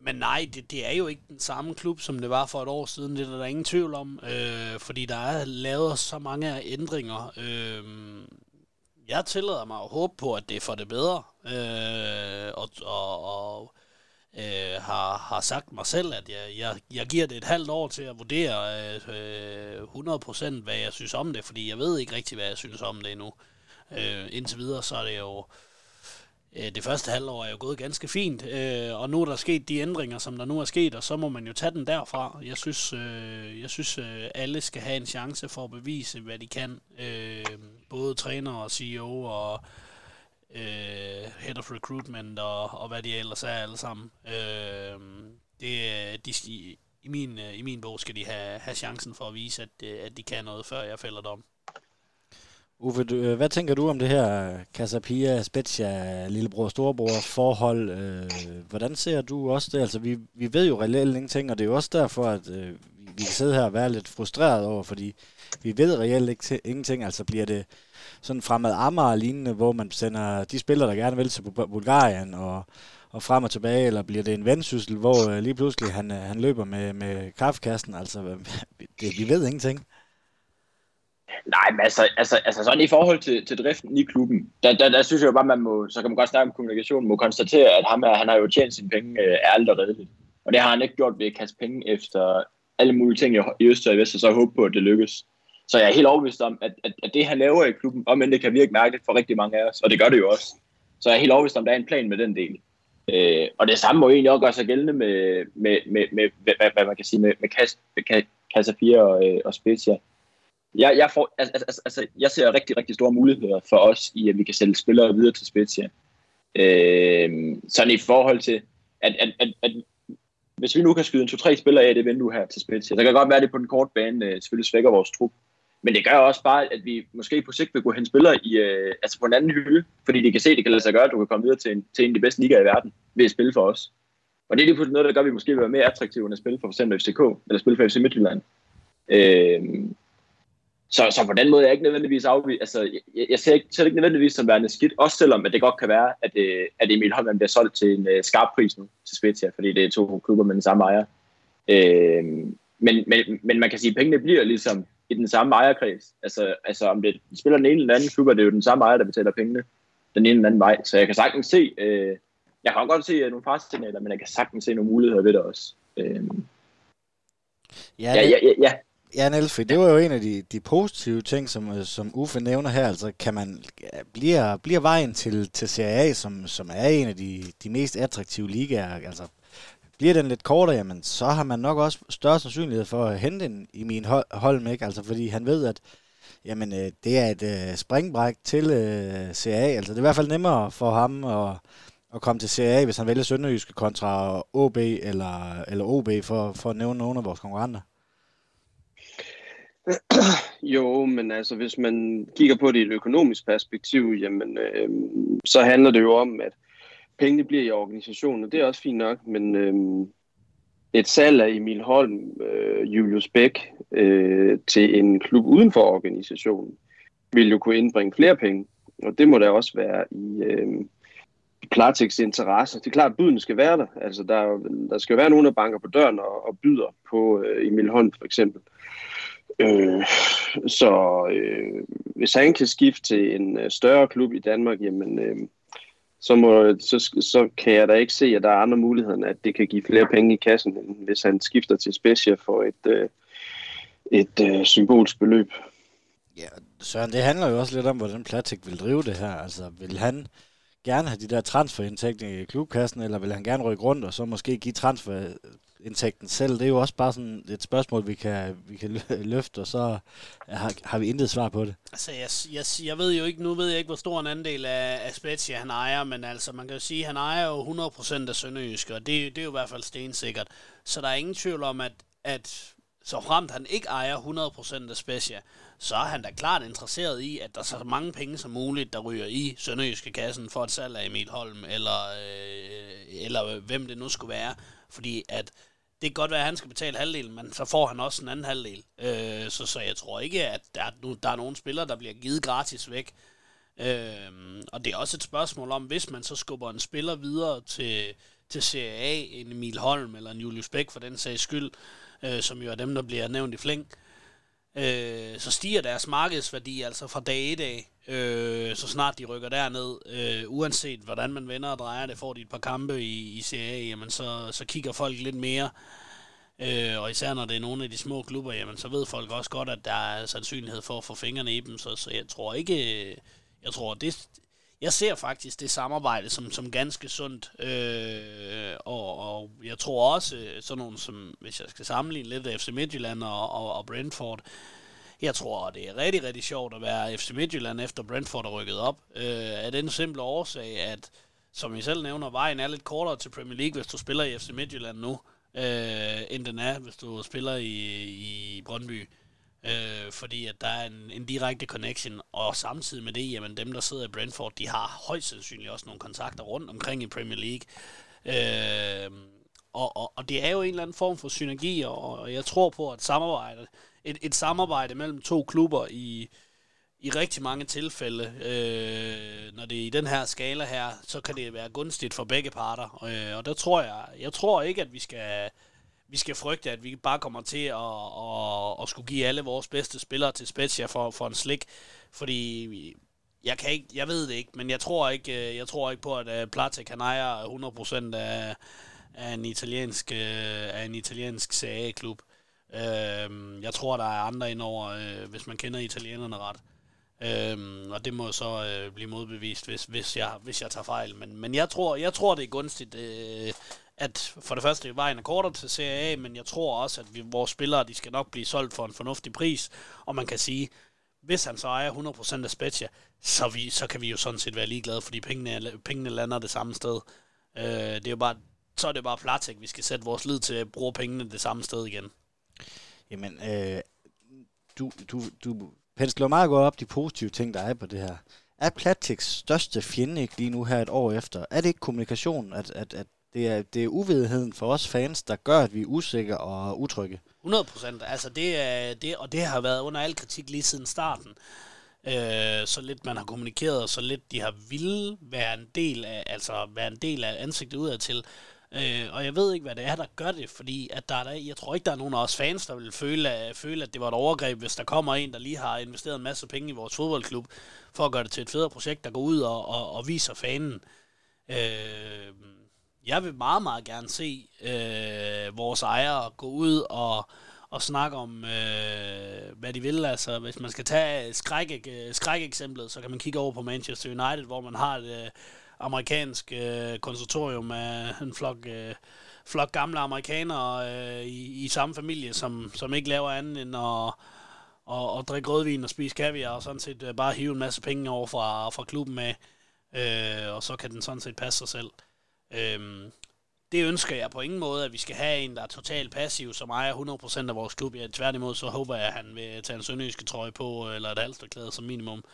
men nej, det, det er jo ikke den samme klub, som det var for et år siden. Det er der ingen tvivl om, øh, fordi der er lavet så mange ændringer. Øh, jeg tillader mig at håbe på, at det er for det bedre. Øh, og, og, og øh, har, har sagt mig selv, at jeg, jeg, jeg giver det et halvt år til at vurdere øh, øh 100% hvad jeg synes om det, fordi jeg ved ikke rigtig, hvad jeg synes om det endnu. Øh, indtil videre, så er det jo øh, det første halvår er jo gået ganske fint, øh, og nu er der sket de ændringer, som der nu er sket, og så må man jo tage den derfra. Jeg synes, øh, jeg synes øh, alle skal have en chance for at bevise, hvad de kan. Øh, både træner og CEO og øh, head of recruitment og, og hvad de ellers er alle sammen. Øh, det, de, i, min, øh, I min bog skal de have, have chancen for at vise, at, øh, at de kan noget, før jeg fælder dem. Uffe, du, øh, hvad tænker du om det her Casapia, Spezia, lillebror, storebror forhold? Øh, hvordan ser du også det? Altså, vi, vi ved jo reelt ingenting, og det er jo også derfor, at øh, vi kan sidde her og være lidt frustreret over, fordi vi ved reelt ikke, ingenting. Altså, bliver det sådan fremad Amager lignende, hvor man sender de spillere, der gerne vil til Bulgarien og, og frem og tilbage, eller bliver det en vendsyssel, hvor øh, lige pludselig han, øh, han løber med, med kaffekassen? Altså, det, vi ved ingenting. Nej, men altså, altså, altså sådan i forhold til, til driften i klubben, der, der, der synes jeg jo bare, man må, så kan man godt snakke om kommunikation, må konstatere, at ham, han har jo tjent sine penge øh, ærligt og redeligt. Og det har han ikke gjort ved at kaste penge efter alle mulige ting i, i Øst og i Vest, og så håbe på, at det lykkes. Så jeg er helt overbevist om, at, at, at det, han laver i klubben, om end det kan virke mærkeligt for rigtig mange af os, og det gør det jo også, så jeg er helt overbevist om, at der er en plan med den del. Øh, og det samme må egentlig også gøre sig gældende med, med, med, med hvad, hvad man kan sige, med, med, Kas, med Casa 4 og, øh, og Spezia. Jeg, jeg, får, altså, altså, altså, jeg ser rigtig, rigtig store muligheder for os i, at vi kan sælge spillere videre til Spezia. Øh, sådan i forhold til, at, at, at, at hvis vi nu kan skyde en to-tre spillere af det vindue her til Spezia, så kan det godt være, at det på den korte bane øh, selvfølgelig svækker vores trup. Men det gør også bare, at vi måske på sigt vil gå hen spillere i, øh, altså på en anden hylde, fordi de kan se, at det kan lade sig gøre, at du kan komme videre til en, til en af de bedste ligaer i verden ved at spille for os. Og det er lige pludselig noget, der gør, at vi måske vil være mere attraktive end at spille for f.eks. FCK, eller spille for FC Midtjylland. Øh, så, så på den måde er jeg ikke nødvendigvis afvist. Altså, jeg, jeg ser, ikke, ser ikke nødvendigvis som værende skidt, også selvom at det godt kan være, at, øh, at Emil Holmand bliver solgt til en øh, skarp pris nu til Spezia, fordi det er to klubber med den samme ejer. Øh, men, men, men man kan sige, at pengene bliver ligesom i den samme ejerkreds. Altså, altså om det spiller den ene eller anden klub, er det jo den samme ejer, der betaler pengene den ene eller anden vej. Så jeg kan sagtens se, øh, jeg kan godt se uh, nogle faresignaler, men jeg kan sagtens se nogle muligheder ved det også. Øh, ja, ja, ja, ja, Ja, Niels, for det var jo en af de, de positive ting, som, øh, som Uffe nævner her. Altså, kan man, bliver, bliver vejen til, til Serie A, som, som er en af de, de mest attraktive ligaer, altså bliver den lidt kortere, jamen, så har man nok også større sandsynlighed for at hente en i min hold, ikke? Altså, fordi han ved, at jamen, øh, det er et øh, springbræk til øh, CA. Altså, det er i hvert fald nemmere for ham at, at komme til CA, hvis han vælger Sønderjyske kontra OB eller, eller OB, for, for at nævne nogle af vores konkurrenter. Jo, men altså hvis man kigger på det i et økonomisk perspektiv, jamen øh, så handler det jo om, at pengene bliver i organisationen, og det er også fint nok, men øhm, et salg af Emil Holm, øh, Julius Bæk øh, til en klub uden for organisationen, vil jo kunne indbringe flere penge, og det må der også være i, øh, Platex interesse. Det er klart, at bydene skal være der. Altså, der, der skal jo være nogen, der banker på døren og, og byder på øh, Emil Holm, for eksempel. Øh, så øh, hvis han kan skifte til en øh, større klub i Danmark, jamen, øh, så, må, så, så kan jeg da ikke se, at der er andre muligheder, end at det kan give flere penge i kassen, end hvis han skifter til Specia for et, øh, et øh, symbolsk beløb. Ja, Søren, det handler jo også lidt om, hvordan Platik vil drive det her. Altså, vil han gerne have de der transferindtægter i klubkassen, eller vil han gerne rykke rundt og så måske give transfer indtægten selv, det er jo også bare sådan et spørgsmål, vi kan, vi kan løfte, og så har, har vi intet svar på det. Altså, jeg, jeg, jeg ved jo ikke, nu ved jeg ikke, hvor stor en andel af, af Spezia han ejer, men altså, man kan jo sige, at han ejer jo 100% af Sønderjyske, og det, det er jo i hvert fald stensikkert. Så der er ingen tvivl om, at, at så fremt han ikke ejer 100% af Spezia, så er han da klart interesseret i, at der er så mange penge som muligt, der ryger i Sønderjyske kassen for et salg af Emil Holm, eller, øh, eller hvem det nu skulle være. Fordi at det kan godt være, at han skal betale halvdelen, men så får han også en anden halvdel. Øh, så, så jeg tror ikke, at der er, nu, der er nogen spillere, der bliver givet gratis væk. Øh, og det er også et spørgsmål om, hvis man så skubber en spiller videre til, til Serie A, en Emil Holm eller en Julius Bæk for den sags skyld, øh, som jo er dem, der bliver nævnt i flæng, øh, så stiger deres markedsværdi altså fra dag i dag, øh, så snart de rykker derned, øh, uanset hvordan man vender og drejer det, får de et par kampe i, i CA, jamen så, så kigger folk lidt mere, øh, og især når det er nogle af de små klubber, jamen så ved folk også godt, at der er sandsynlighed for at få fingrene i dem, så, så jeg tror ikke, jeg tror det, jeg ser faktisk det samarbejde som, som ganske sundt, øh, og, og jeg tror også, øh, sådan nogle som, hvis jeg skal sammenligne lidt FC Midtjylland og, og, og Brentford, jeg tror, det er rigtig, rigtig sjovt at være FC Midtjylland efter Brentford er rykket op, øh, af den simple årsag, at som I selv nævner, vejen er lidt kortere til Premier League, hvis du spiller i FC Midtjylland nu, øh, end den er, hvis du spiller i, i Brøndby øh, fordi at der er en, en direkte connection, og samtidig med det, jamen dem, der sidder i Brentford, de har højst sandsynligt også nogle kontakter rundt omkring i Premier League. Øh, og, og, og det er jo en eller anden form for synergi, og, og jeg tror på, at samarbejde, et, et samarbejde mellem to klubber i, i rigtig mange tilfælde, øh, når det er i den her skala her, så kan det være gunstigt for begge parter. Øh, og der tror jeg, jeg tror ikke, at vi skal vi skal frygte, at vi bare kommer til at, at, at skulle give alle vores bedste spillere til Spezia for, for en slik, fordi jeg kan ikke, jeg ved det ikke, men jeg tror ikke, øh, jeg tror ikke på, at øh, Platek han ejer 100% af, af en italiensk, øh, af en italiensk CA-klub. Øh, jeg tror, der er andre indover, øh, hvis man kender italienerne ret. Øhm, og det må så øh, blive modbevist, hvis, hvis, jeg, hvis jeg tager fejl. Men, men jeg, tror, jeg tror, det er gunstigt, øh, at for det første vejen er kortere til Serie A, men jeg tror også, at vi, vores spillere de skal nok blive solgt for en fornuftig pris. Og man kan sige, hvis han så ejer 100% af Spezia, så, vi, så kan vi jo sådan set være ligeglade, fordi pengene, pengene lander det samme sted. Øh, det er jo bare, så er det bare Platek, vi skal sætte vores lid til at bruge pengene det samme sted igen. Jamen, øh, du, du, du pensler meget godt op de positive ting, der er på det her. Er Platiks største fjende ikke lige nu her et år efter? Er det ikke kommunikation, at, at, at det er, det er uvidenheden for os fans, der gør, at vi er usikre og utrygge? 100 procent. Altså det er det, og det har været under al kritik lige siden starten. Øh, så lidt man har kommunikeret, og så lidt de har ville være en del af, altså være en del af ansigtet udadtil. Øh, og jeg ved ikke, hvad det er, der gør det, fordi at der er der, jeg tror ikke, der er nogen af os fans, der vil føle, øh, føle, at det var et overgreb, hvis der kommer en, der lige har investeret en masse penge i vores fodboldklub, for at gøre det til et federe projekt, der går ud og, og, og viser fanen. Øh, jeg vil meget, meget gerne se øh, vores ejere gå ud og, og snakke om, øh, hvad de vil. Altså, hvis man skal tage skræk, øh, skræk-eksemplet, så kan man kigge over på Manchester United, hvor man har et øh, amerikansk øh, konservatorium af en flok, øh, flok gamle amerikanere øh, i, i samme familie, som, som ikke laver andet end at og, og drikke rødvin og spise kaviar, og sådan set øh, bare hive en masse penge over fra, fra klubben med, øh, og så kan den sådan set passe sig selv. Øh, det ønsker jeg på ingen måde, at vi skal have en, der er totalt passiv, som ejer 100% af vores klub. Ja, tværtimod, så håber jeg, at han vil tage en sønderjyske trøje på, øh, eller et halsterklæde som minimum,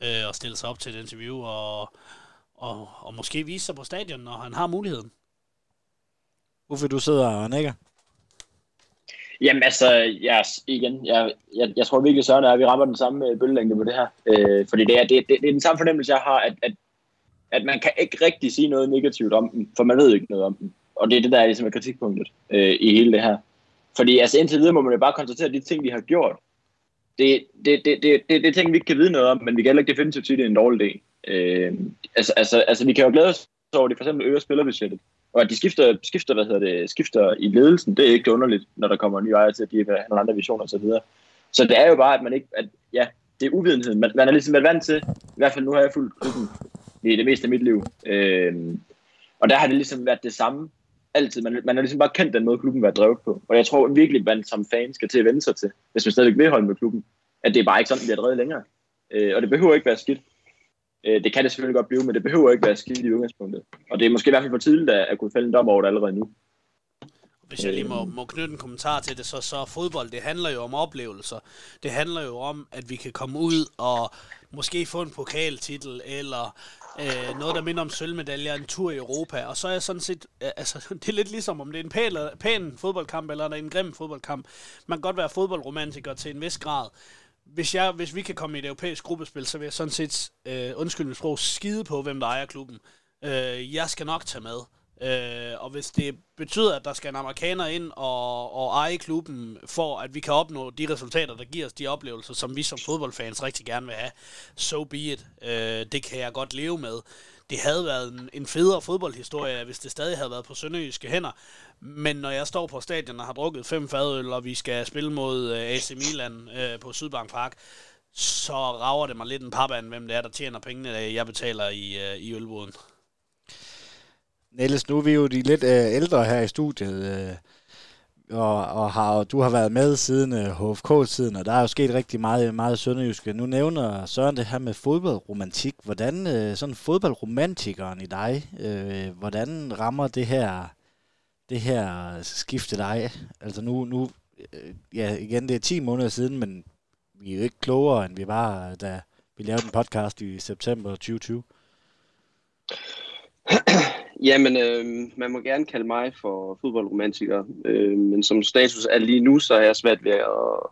øh, og stille sig op til et interview, og, og, og måske vise sig på stadion, når han har muligheden. Uffe, du sidder og nikker. Jamen altså, jeg, igen, jeg, jeg, jeg tror virkelig, Søren at vi rammer den samme bølgelængde på det her. Øh, fordi det er, det, det, det er den samme fornemmelse, jeg har, at, at at man kan ikke rigtig sige noget negativt om dem, for man ved ikke noget om dem. Og det er det, der er ligesom kritikpunktet øh, i hele det her. Fordi altså indtil videre må man jo bare konstatere, at de ting, vi har gjort, det, det, det, det, det, det er ting, vi ikke kan vide noget om, men vi kan heller ikke definitivt sige, at det er en dårlig idé. Øh, altså, altså, altså, vi kan jo glæde os over, at de for eksempel øger spillerbudgettet. Og at de skifter, skifter, hvad hedder det, skifter i ledelsen, det er ikke underligt, når der kommer nye ejer til, at de har nogle andre visioner osv. Så, så det er jo bare, at man ikke, at ja, det er uvidenhed. Man, man er ligesom været vant til, i hvert fald nu har jeg fulgt klubben i det meste af mit liv. Øh, og der har det ligesom været det samme altid. Man, man har ligesom bare kendt den måde, klubben var drevet på. Og jeg tror virkelig, at man som fan skal til at vende sig til, hvis man stadigvæk vil holde med klubben, at det er bare ikke sådan, det bliver drevet længere. Øh, og det behøver ikke være skidt. Øh, det kan det selvfølgelig godt blive, men det behøver ikke være skidt i udgangspunktet. Og det er måske i hvert fald for tidligt at, at kunne fælde en dom over det allerede nu. Hvis jeg lige må, må knytte en kommentar til det, så, så fodbold, det handler jo om oplevelser. Det handler jo om, at vi kan komme ud og måske få en pokaltitel, eller øh, noget, der minder om sølvmedaljer, en tur i Europa, og så er jeg sådan set, øh, altså, det er lidt ligesom, om det er en pæn, pæn fodboldkamp, eller en grim fodboldkamp. Man kan godt være fodboldromantiker til en vis grad. Hvis, jeg, hvis vi kan komme i et europæisk gruppespil, så vil jeg sådan set, øh, undskyld mit sprog, skide på, hvem der ejer klubben. Øh, jeg skal nok tage med. Øh, og hvis det betyder, at der skal en amerikaner ind og, og eje klubben, for at vi kan opnå de resultater, der giver os de oplevelser, som vi som fodboldfans rigtig gerne vil have, so be it. Øh, det kan jeg godt leve med. Det havde været en, en federe fodboldhistorie, hvis det stadig havde været på sønderjyske hænder. Men når jeg står på stadion og har drukket fem fadøl, og vi skal spille mod øh, AC Milan øh, på Sydbank Park, så rager det mig lidt en papband, hvem det er, der tjener pengene, øh, jeg betaler i, øh, i ølboden. Niels, nu er vi jo de lidt øh, ældre her i studiet, øh, og, og har, du har været med siden øh, HFK-tiden, og der er jo sket rigtig meget, meget sønderjyske. Nu nævner Søren det her med fodboldromantik. Hvordan, øh, sådan fodboldromantikeren i dig, øh, hvordan rammer det her, det her skifte dig? Altså nu, nu øh, ja igen, det er 10 måneder siden, men vi er jo ikke klogere, end vi var, da vi lavede en podcast i september 2020. Jamen, øh, man må gerne kalde mig for fodboldromantiker, øh, men som status er lige nu, så er jeg svært ved at,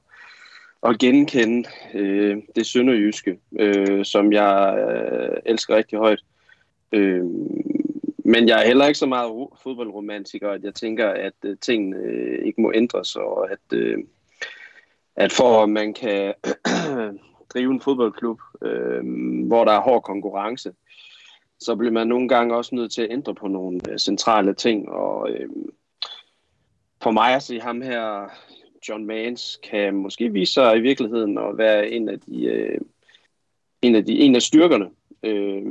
at genkende øh, det sønderjyske, øh, som jeg øh, elsker rigtig højt. Øh, men jeg er heller ikke så meget fodboldromantiker, at jeg tænker, at øh, tingene øh, ikke må ændres, og at, øh, at for at man kan drive en fodboldklub, øh, hvor der er hård konkurrence, øh, så bliver man nogle gange også nødt til at ændre på nogle øh, centrale ting. Og øh, for mig at se ham her, John Mans kan måske vise sig i virkeligheden at være en af de, øh, en af, de, en af styrkerne. Øh,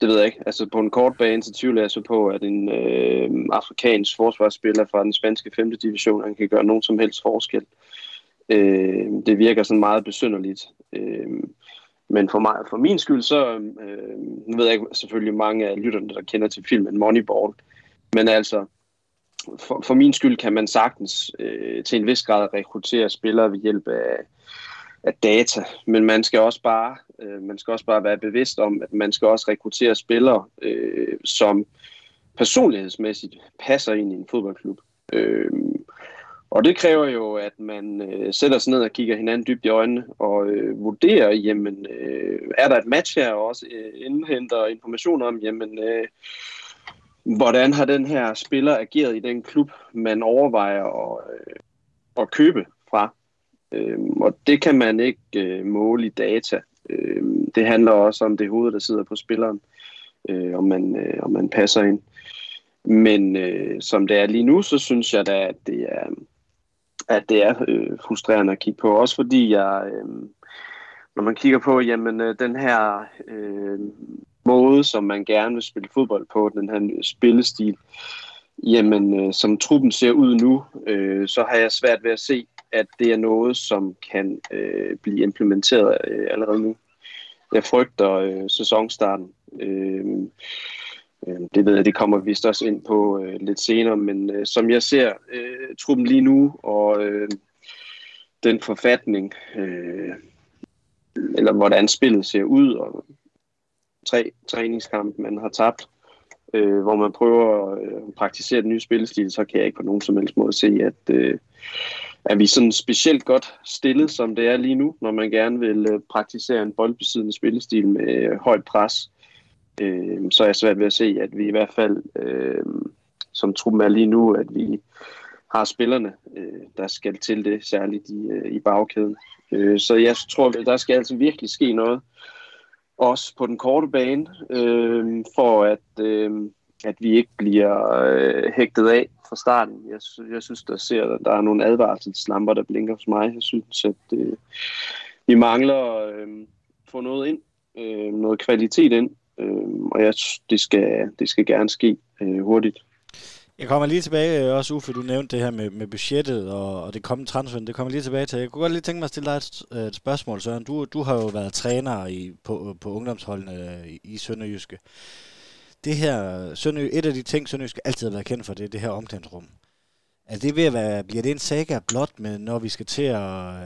det ved jeg ikke. Altså på en kort bane, så tvivler jeg så på, at en øh, afrikansk forsvarsspiller fra den spanske 5. division, han kan gøre nogen som helst forskel. Øh, det virker sådan meget besynderligt. Øh, men for, mig, for min skyld, så øh, nu ved jeg ikke selvfølgelig mange af lytterne, der kender til filmen Moneyball, men altså, for, for min skyld kan man sagtens øh, til en vis grad rekruttere spillere ved hjælp af, af data, men man skal også bare øh, man skal også bare være bevidst om, at man skal også rekruttere spillere, øh, som personlighedsmæssigt passer ind i en fodboldklub. Øh, og det kræver jo, at man øh, sætter sig ned og kigger hinanden dybt i øjnene og øh, vurderer, jamen, øh, er der et match her, og også øh, indhenter information om, jamen, øh, hvordan har den her spiller ageret i den klub, man overvejer at, øh, at købe fra. Øh, og det kan man ikke øh, måle i data. Øh, det handler også om det hoved, der sidder på spilleren, øh, om, man, øh, om man passer ind. Men øh, som det er lige nu, så synes jeg da, at det er, at det er øh, frustrerende at kigge på. Også fordi jeg, øh, når man kigger på, jamen øh, den her øh, måde, som man gerne vil spille fodbold på, den her spillestil, jamen øh, som truppen ser ud nu, øh, så har jeg svært ved at se, at det er noget, som kan øh, blive implementeret øh, allerede nu. Jeg frygter øh, sæsonstarten. Øh, Øhm, det ved jeg, det kommer vi vist også ind på øh, lidt senere, men øh, som jeg ser øh, truppen lige nu, og øh, den forfatning, øh, eller hvordan spillet ser ud, og tre træningskampe, man har tabt, øh, hvor man prøver øh, at øh, praktisere den nye spillestil, så kan jeg ikke på nogen som helst måde se, at, øh, er vi sådan specielt godt stillet, som det er lige nu, når man gerne vil øh, praktisere en boldbesiddende spillestil med øh, højt pres. Øh, så er jeg svært ved at se, at vi i hvert fald, øh, som truppen er lige nu, at vi har spillerne, øh, der skal til det, særligt i, øh, i bagkæden. Øh, så jeg tror, der skal altså virkelig ske noget, også på den korte bane, øh, for at, øh, at vi ikke bliver øh, hægtet af fra starten. Jeg, jeg synes, der ser, at der er nogle advarselslamper, der blinker hos mig. Jeg synes, at øh, vi mangler øh, få noget ind, øh, noget kvalitet ind, øh, og jeg, det, skal, det skal gerne ske øh, hurtigt. Jeg kommer lige tilbage, øh, også Uffe, du nævnte det her med, med budgettet og, og det kommende transfer, det kommer lige tilbage til. Jeg kunne godt lige tænke mig at stille dig et, øh, et spørgsmål, Søren. Du, du har jo været træner i, på, på ungdomsholdene øh, i, Sønderjyske det her, Sønderø, et af de ting, Sønderjyske altid har været kendt for, det er det her omklædningsrum. Er det ved at være, bliver det en saga blot med, når vi skal til at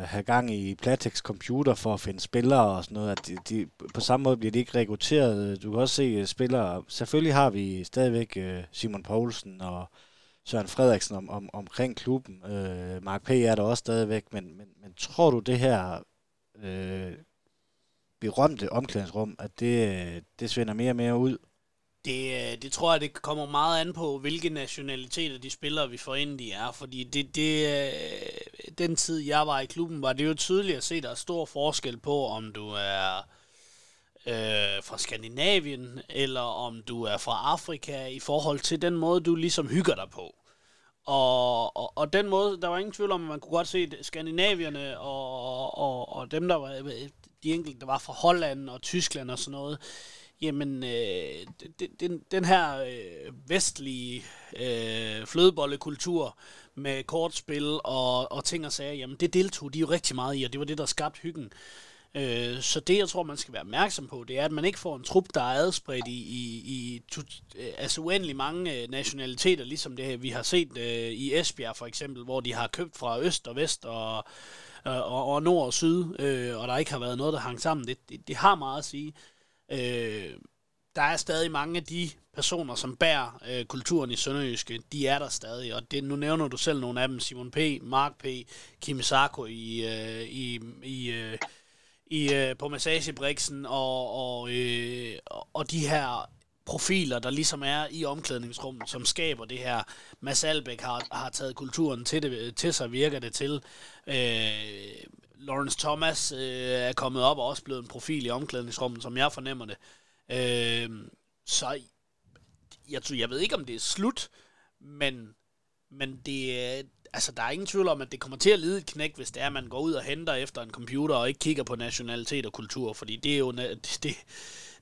have gang i Platex computer for at finde spillere og sådan noget, at de, de, på samme måde bliver de ikke rekrutteret. Du kan også se øh, spillere, selvfølgelig har vi stadigvæk øh, Simon Poulsen og Søren Frederiksen om, om, omkring klubben. Øh, Mark P. er der også stadigvæk, men, men, men tror du det her øh, berømte omklædningsrum, at det, øh, det svinder mere og mere ud? Det, øh, det tror jeg, det kommer meget an på, hvilke nationaliteter de spillere, vi får ind, de er. Fordi det, det, øh, den tid, jeg var i klubben, var det jo tydeligt at se, at der er stor forskel på, om du er øh, fra Skandinavien, eller om du er fra Afrika, i forhold til den måde, du ligesom hygger dig på. Og, og, og den måde, der var ingen tvivl om, at man kunne godt se Skandinavierne og, og, og dem, der var øh, de enkelte, der var fra Holland og Tyskland og sådan noget, jamen, øh, den, den her øh, vestlige øh, flødebollekultur med kortspil og, og ting og sager, jamen det deltog de jo rigtig meget i, og det var det, der skabte hyggen. Øh, så det, jeg tror, man skal være opmærksom på, det er, at man ikke får en trup, der er adspredt i, i, i øh, altså uendelig mange øh, nationaliteter, ligesom det vi har set øh, i Esbjerg for eksempel, hvor de har købt fra øst og vest og, øh, og, og nord og syd, øh, og der ikke har været noget, der hang sammen. Det, det, det har meget at sige. Øh, der er stadig mange af de personer, som bærer øh, kulturen i Sønderjyske, de er der stadig, og det, nu nævner du selv nogle af dem, Simon P., Mark P., Kim Sarko i, øh, i, i, øh, i, øh, på Massagebriksen, og, og, øh, og de her profiler, der ligesom er i omklædningsrummet, som skaber det her. Mads Albeck har, har taget kulturen til, det, til sig, virker det til. Øh, Lawrence Thomas øh, er kommet op og også blevet en profil i omklædningsrummet, som jeg fornemmer det. Øh, så jeg, tror, jeg ved ikke, om det er slut, men men det, øh, altså, der er ingen tvivl om, at det kommer til at lide et knæk, hvis det er, at man går ud og henter efter en computer og ikke kigger på nationalitet og kultur, fordi det er jo, det, det,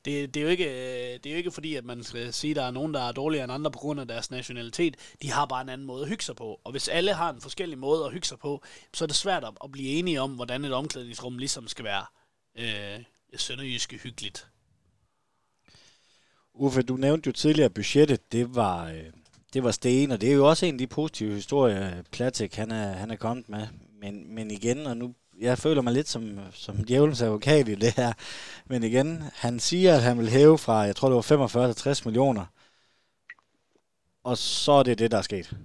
det, det, er jo ikke, øh, det er jo ikke fordi, at man skal sige, at der er nogen, der er dårligere end andre på grund af deres nationalitet. De har bare en anden måde at hygge sig på. Og hvis alle har en forskellig måde at hygge sig på, så er det svært at blive enige om, hvordan et omklædningsrum ligesom skal være øh, sønderjyske hyggeligt. Uffe, du nævnte jo tidligere, at budgettet det var, øh, det var sten, og det er jo også en af de positive historier, Platik han er, han er kommet med. Men, men igen, og nu jeg føler mig lidt som, som djævelens advokat i det her. Men igen, han siger, at han vil hæve fra, jeg tror det var 45 til 60 millioner. Og så er det det, der er sket.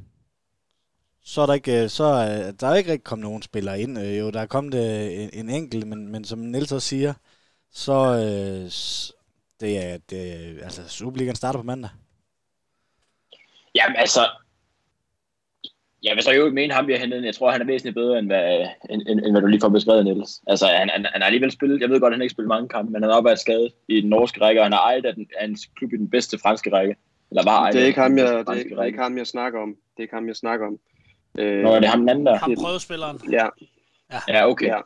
Så er der ikke, øh, så er, der er ikke rigtig kommet nogen spillere ind. Øh, jo, der er kommet en, en enkelt, men, men som Niels også siger, så øh, det er, det, altså Superligaen starter på mandag. Jamen altså, jeg vil så jo ikke mene ham, vi har hentet. Jeg tror, han er væsentligt bedre, end hvad, end, end, end hvad du lige får beskrevet, Niels. Altså, han, han, han har alligevel spillet, jeg ved godt, at han ikke spillet mange kampe, men han har været skadet i den norske række, og han har ejet af, den, af en klub i den bedste franske række. Eller var ejet det er ikke ham, jeg, det er, det er ikke ham, jeg snakker om. Det er ikke ham, jeg snakker om. Øh, Nå, er det ham den anden der? Ham prøvespilleren. Ja. Ja, ja okay. Ja.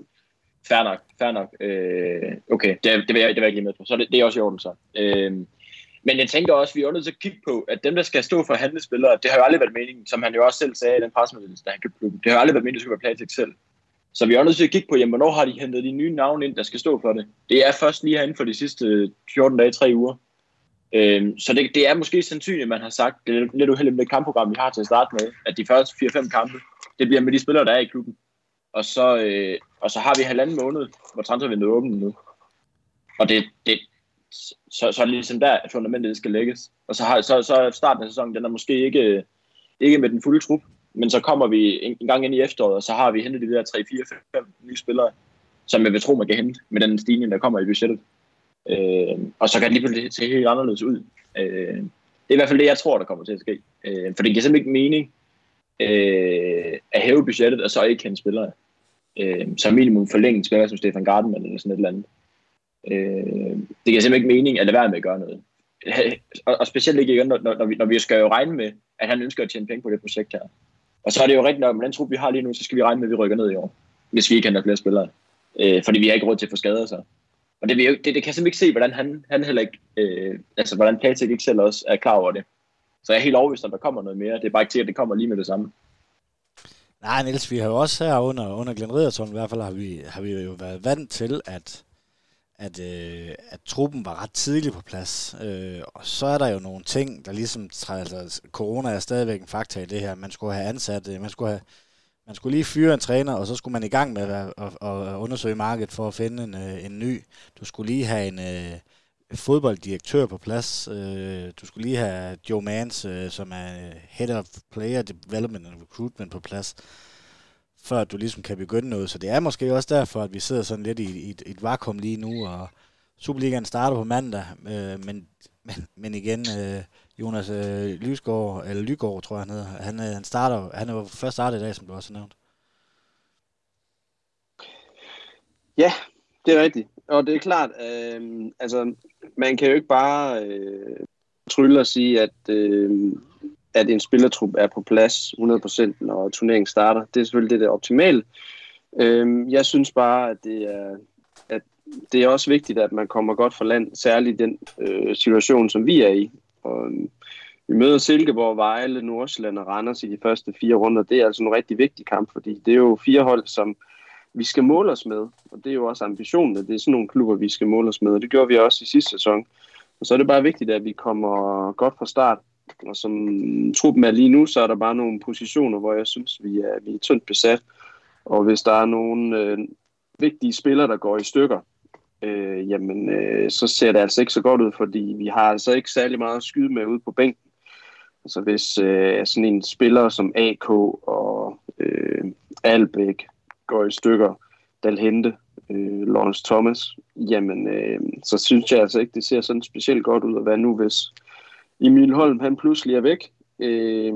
Fair nok, fair nok. Øh, okay, det, det, vil jeg, det vil jeg ikke lige med på. Så det, det er også i orden så. Øh, men jeg tænker også, at vi er nødt til at kigge på, at dem, der skal stå for handelsspillere, det har jo aldrig været meningen, som han jo også selv sagde i den pressemeddelelse, da han købte klubben. Det har jo aldrig været meningen, at det skulle være Platik selv. Så vi er nødt til at kigge på, jamen, hvornår har de hentet de nye navne ind, der skal stå for det. Det er først lige herinde for de sidste 14 dage, 3 uger. Øhm, så det, det, er måske sandsynligt, at man har sagt, det er lidt uheldigt med det kampprogram, vi har til at starte med, at de første 4-5 kampe, det bliver med de spillere, der er i klubben. Og så, øh, og så har vi halvanden måned, hvor transfervinduet er åbent nu. Og det, det, så, så er det ligesom der, at fundamentet skal lægges. Og så, har, så, så starten af sæsonen, den er måske ikke, ikke med den fulde trup, men så kommer vi en, en gang ind i efteråret, og så har vi hentet de der 3, 4, 5 nye spillere, som jeg vil tro, man kan hente med den stigning, der kommer i budgettet. Øh, og så kan det lige pludselig se helt anderledes ud. Øh, det er i hvert fald det, jeg tror, der kommer til at ske. Øh, for det giver simpelthen ikke mening øh, at hæve budgettet, og så ikke hente spillere. Øh, så minimum forlænge en spiller som Stefan Gardenman eller sådan et eller andet. Øh, det giver simpelthen ikke mening at lade være med at gøre noget. Og, og specielt ikke igen, når, når, vi, når vi skal jo regne med, at han ønsker at tjene penge på det projekt her. Og så er det jo rigtigt nok, med den trup, vi har lige nu, så skal vi regne med, at vi rykker ned i år, hvis vi ikke henter flere spillere. Øh, fordi vi har ikke råd til at få skader sig. Og det, det, det kan jeg simpelthen ikke se, hvordan han, han heller ikke, øh, altså hvordan Patrick ikke selv også er klar over det. Så jeg er helt overbevist, at der kommer noget mere. Det er bare ikke til, at det kommer lige med det samme. Nej, Niels, vi har jo også her under, under Glenn Ridderton, i hvert fald har vi, har vi jo været vant til, at, at, øh, at truppen var ret tidligt på plads. Øh, og så er der jo nogle ting, der ligesom, altså corona er stadigvæk en faktor i det her. Man skulle have ansat, øh, man skulle have, man skulle lige fyre en træner, og så skulle man i gang med at, at, at undersøge markedet for at finde en, øh, en ny. Du skulle lige have en øh, fodbolddirektør på plads. Øh, du skulle lige have Joe Mans, øh, som er øh, Head of Player Development and Recruitment på plads før du ligesom kan begynde noget. Så det er måske også derfor, at vi sidder sådan lidt i, i, et, et vakuum lige nu, og Superligaen starter på mandag, øh, men, men, men igen, øh, Jonas øh, Lysgaard, eller Lygård, tror jeg han hedder, han, øh, han, starter, han er jo først startet i dag, som du også har nævnt. Ja, det er rigtigt. Og det er klart, øh, altså, man kan jo ikke bare øh, trylle og sige, at øh, at en spillertrup er på plads 100% når turneringen starter. Det er selvfølgelig det, der er optimale. Øhm, jeg synes bare, at det er, at det er også vigtigt, at man kommer godt for land, særligt den øh, situation, som vi er i. Og, øhm, vi møder Silkeborg, Vejle, Nordsjælland og Randers i de første fire runder. Det er altså en rigtig vigtig kamp, fordi det er jo fire hold, som vi skal måle os med. Og det er jo også ambitionen, at det er sådan nogle klubber, vi skal måle os med. Og det gjorde vi også i sidste sæson. Og så er det bare vigtigt, at vi kommer godt fra start. Og som truppen er lige nu, så er der bare nogle positioner, hvor jeg synes, vi er, vi er tyndt besat. Og hvis der er nogle øh, vigtige spillere, der går i stykker, øh, jamen øh, så ser det altså ikke så godt ud, fordi vi har altså ikke særlig meget at skyde med ude på bænken. Altså hvis øh, sådan en spiller som AK og øh, Albæk går i stykker, Dalhente, øh, Lawrence Thomas, jamen øh, så synes jeg altså ikke, det ser sådan specielt godt ud at være nu, hvis, Emil Holm, han pludselig er væk. Øh,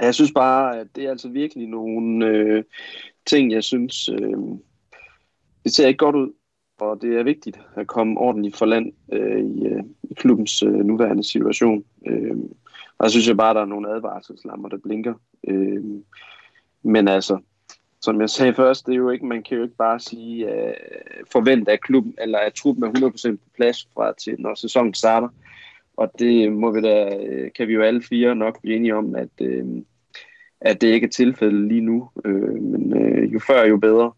jeg synes bare, at det er altså virkelig nogle øh, ting, jeg synes, øh, det ser ikke godt ud. Og det er vigtigt at komme ordentligt for land øh, i, øh, i klubbens øh, nuværende situation. Øh, Og jeg synes jeg bare, der er nogle advarselslammer, der blinker. Øh, men altså, som jeg sagde først, det er jo ikke, man kan jo ikke bare sige, øh, forvente at klubben, eller at truppen er 100% på plads fra til, når sæsonen starter. Og det må vi da, øh, kan vi jo alle fire nok blive enige om, at, uh, at det ikke er tilfældet lige nu. Øh, men uh, jo før, jo bedre.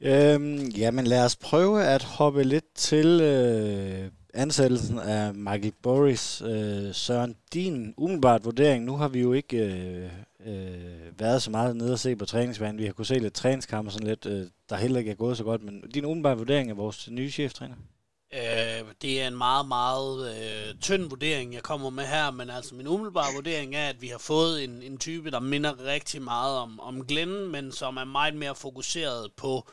Øhm, jamen lad os prøve at hoppe lidt til øh, ansættelsen af Michael Boris. Øh, Søren, din umiddelbart vurdering, nu har vi jo ikke øh, øh, været så meget nede og se på træningsbanen. Vi har kunnet se lidt træningskamp sådan lidt, øh, der heller ikke er gået så godt, men din umiddelbart vurdering af vores nye cheftræner? Øh, det er en meget, meget øh, tynd vurdering, jeg kommer med her, men altså min umiddelbare vurdering er, at vi har fået en, en type, der minder rigtig meget om, om Glenn, men som er meget mere fokuseret på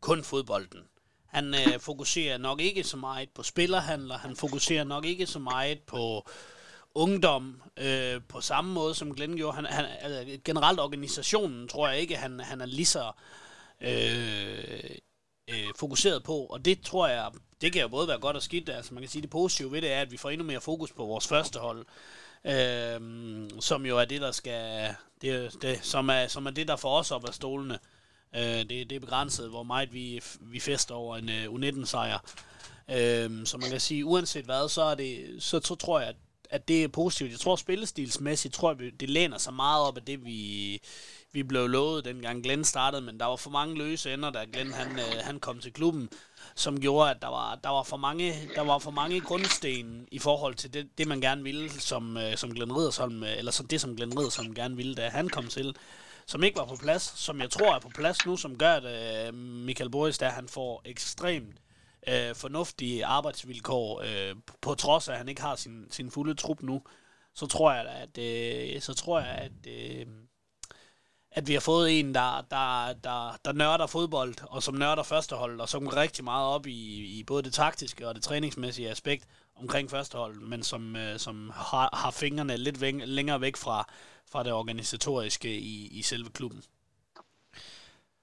kun fodbolden. Han øh, fokuserer nok ikke så meget på spillerhandler, han fokuserer nok ikke så meget på ungdom øh, på samme måde som Glenn gjorde. Han, han, altså, generelt organisationen tror jeg ikke, han, han er lige så øh, øh, fokuseret på, og det tror jeg, det kan jo både være godt og skidt. Altså man kan sige, det positive ved det er, at vi får endnu mere fokus på vores første hold, øh, som jo er det, der skal, det, det, som, er, som er det, der får os op af stolene. Øh, det, det er begrænset, hvor meget vi, vi fester over en øh, uh, U19-sejr. Øh, så man kan sige, uanset hvad, så, er det, så, så tror jeg, at, at det er positivt. Jeg tror, spillestilsmæssigt, tror jeg, det læner sig meget op af det, vi, vi blev lovet, dengang Glenn startede, men der var for mange løse ender, da Glenn han, øh, han kom til klubben, som gjorde, at der var, der var, for, mange, der var for mange grundsten i forhold til det, det man gerne ville, som, øh, som Glenn Riddersholm, øh, eller som det, som Glenn Riddersholm gerne ville, da han kom til som ikke var på plads, som jeg tror er på plads nu, som gør, at øh, Michael Boris, der han får ekstremt øh, fornuftige arbejdsvilkår, øh, på trods af, at han ikke har sin, sin fulde trup nu, så tror jeg, at, øh, så tror jeg, at, øh, at vi har fået en, der, der, der, der nørder fodbold, og som nørder førstehold, og som går rigtig meget op i, i både det taktiske og det træningsmæssige aspekt omkring førstehold, men som, øh, som har, har fingrene lidt væk, længere væk fra, fra det organisatoriske i, i selve klubben.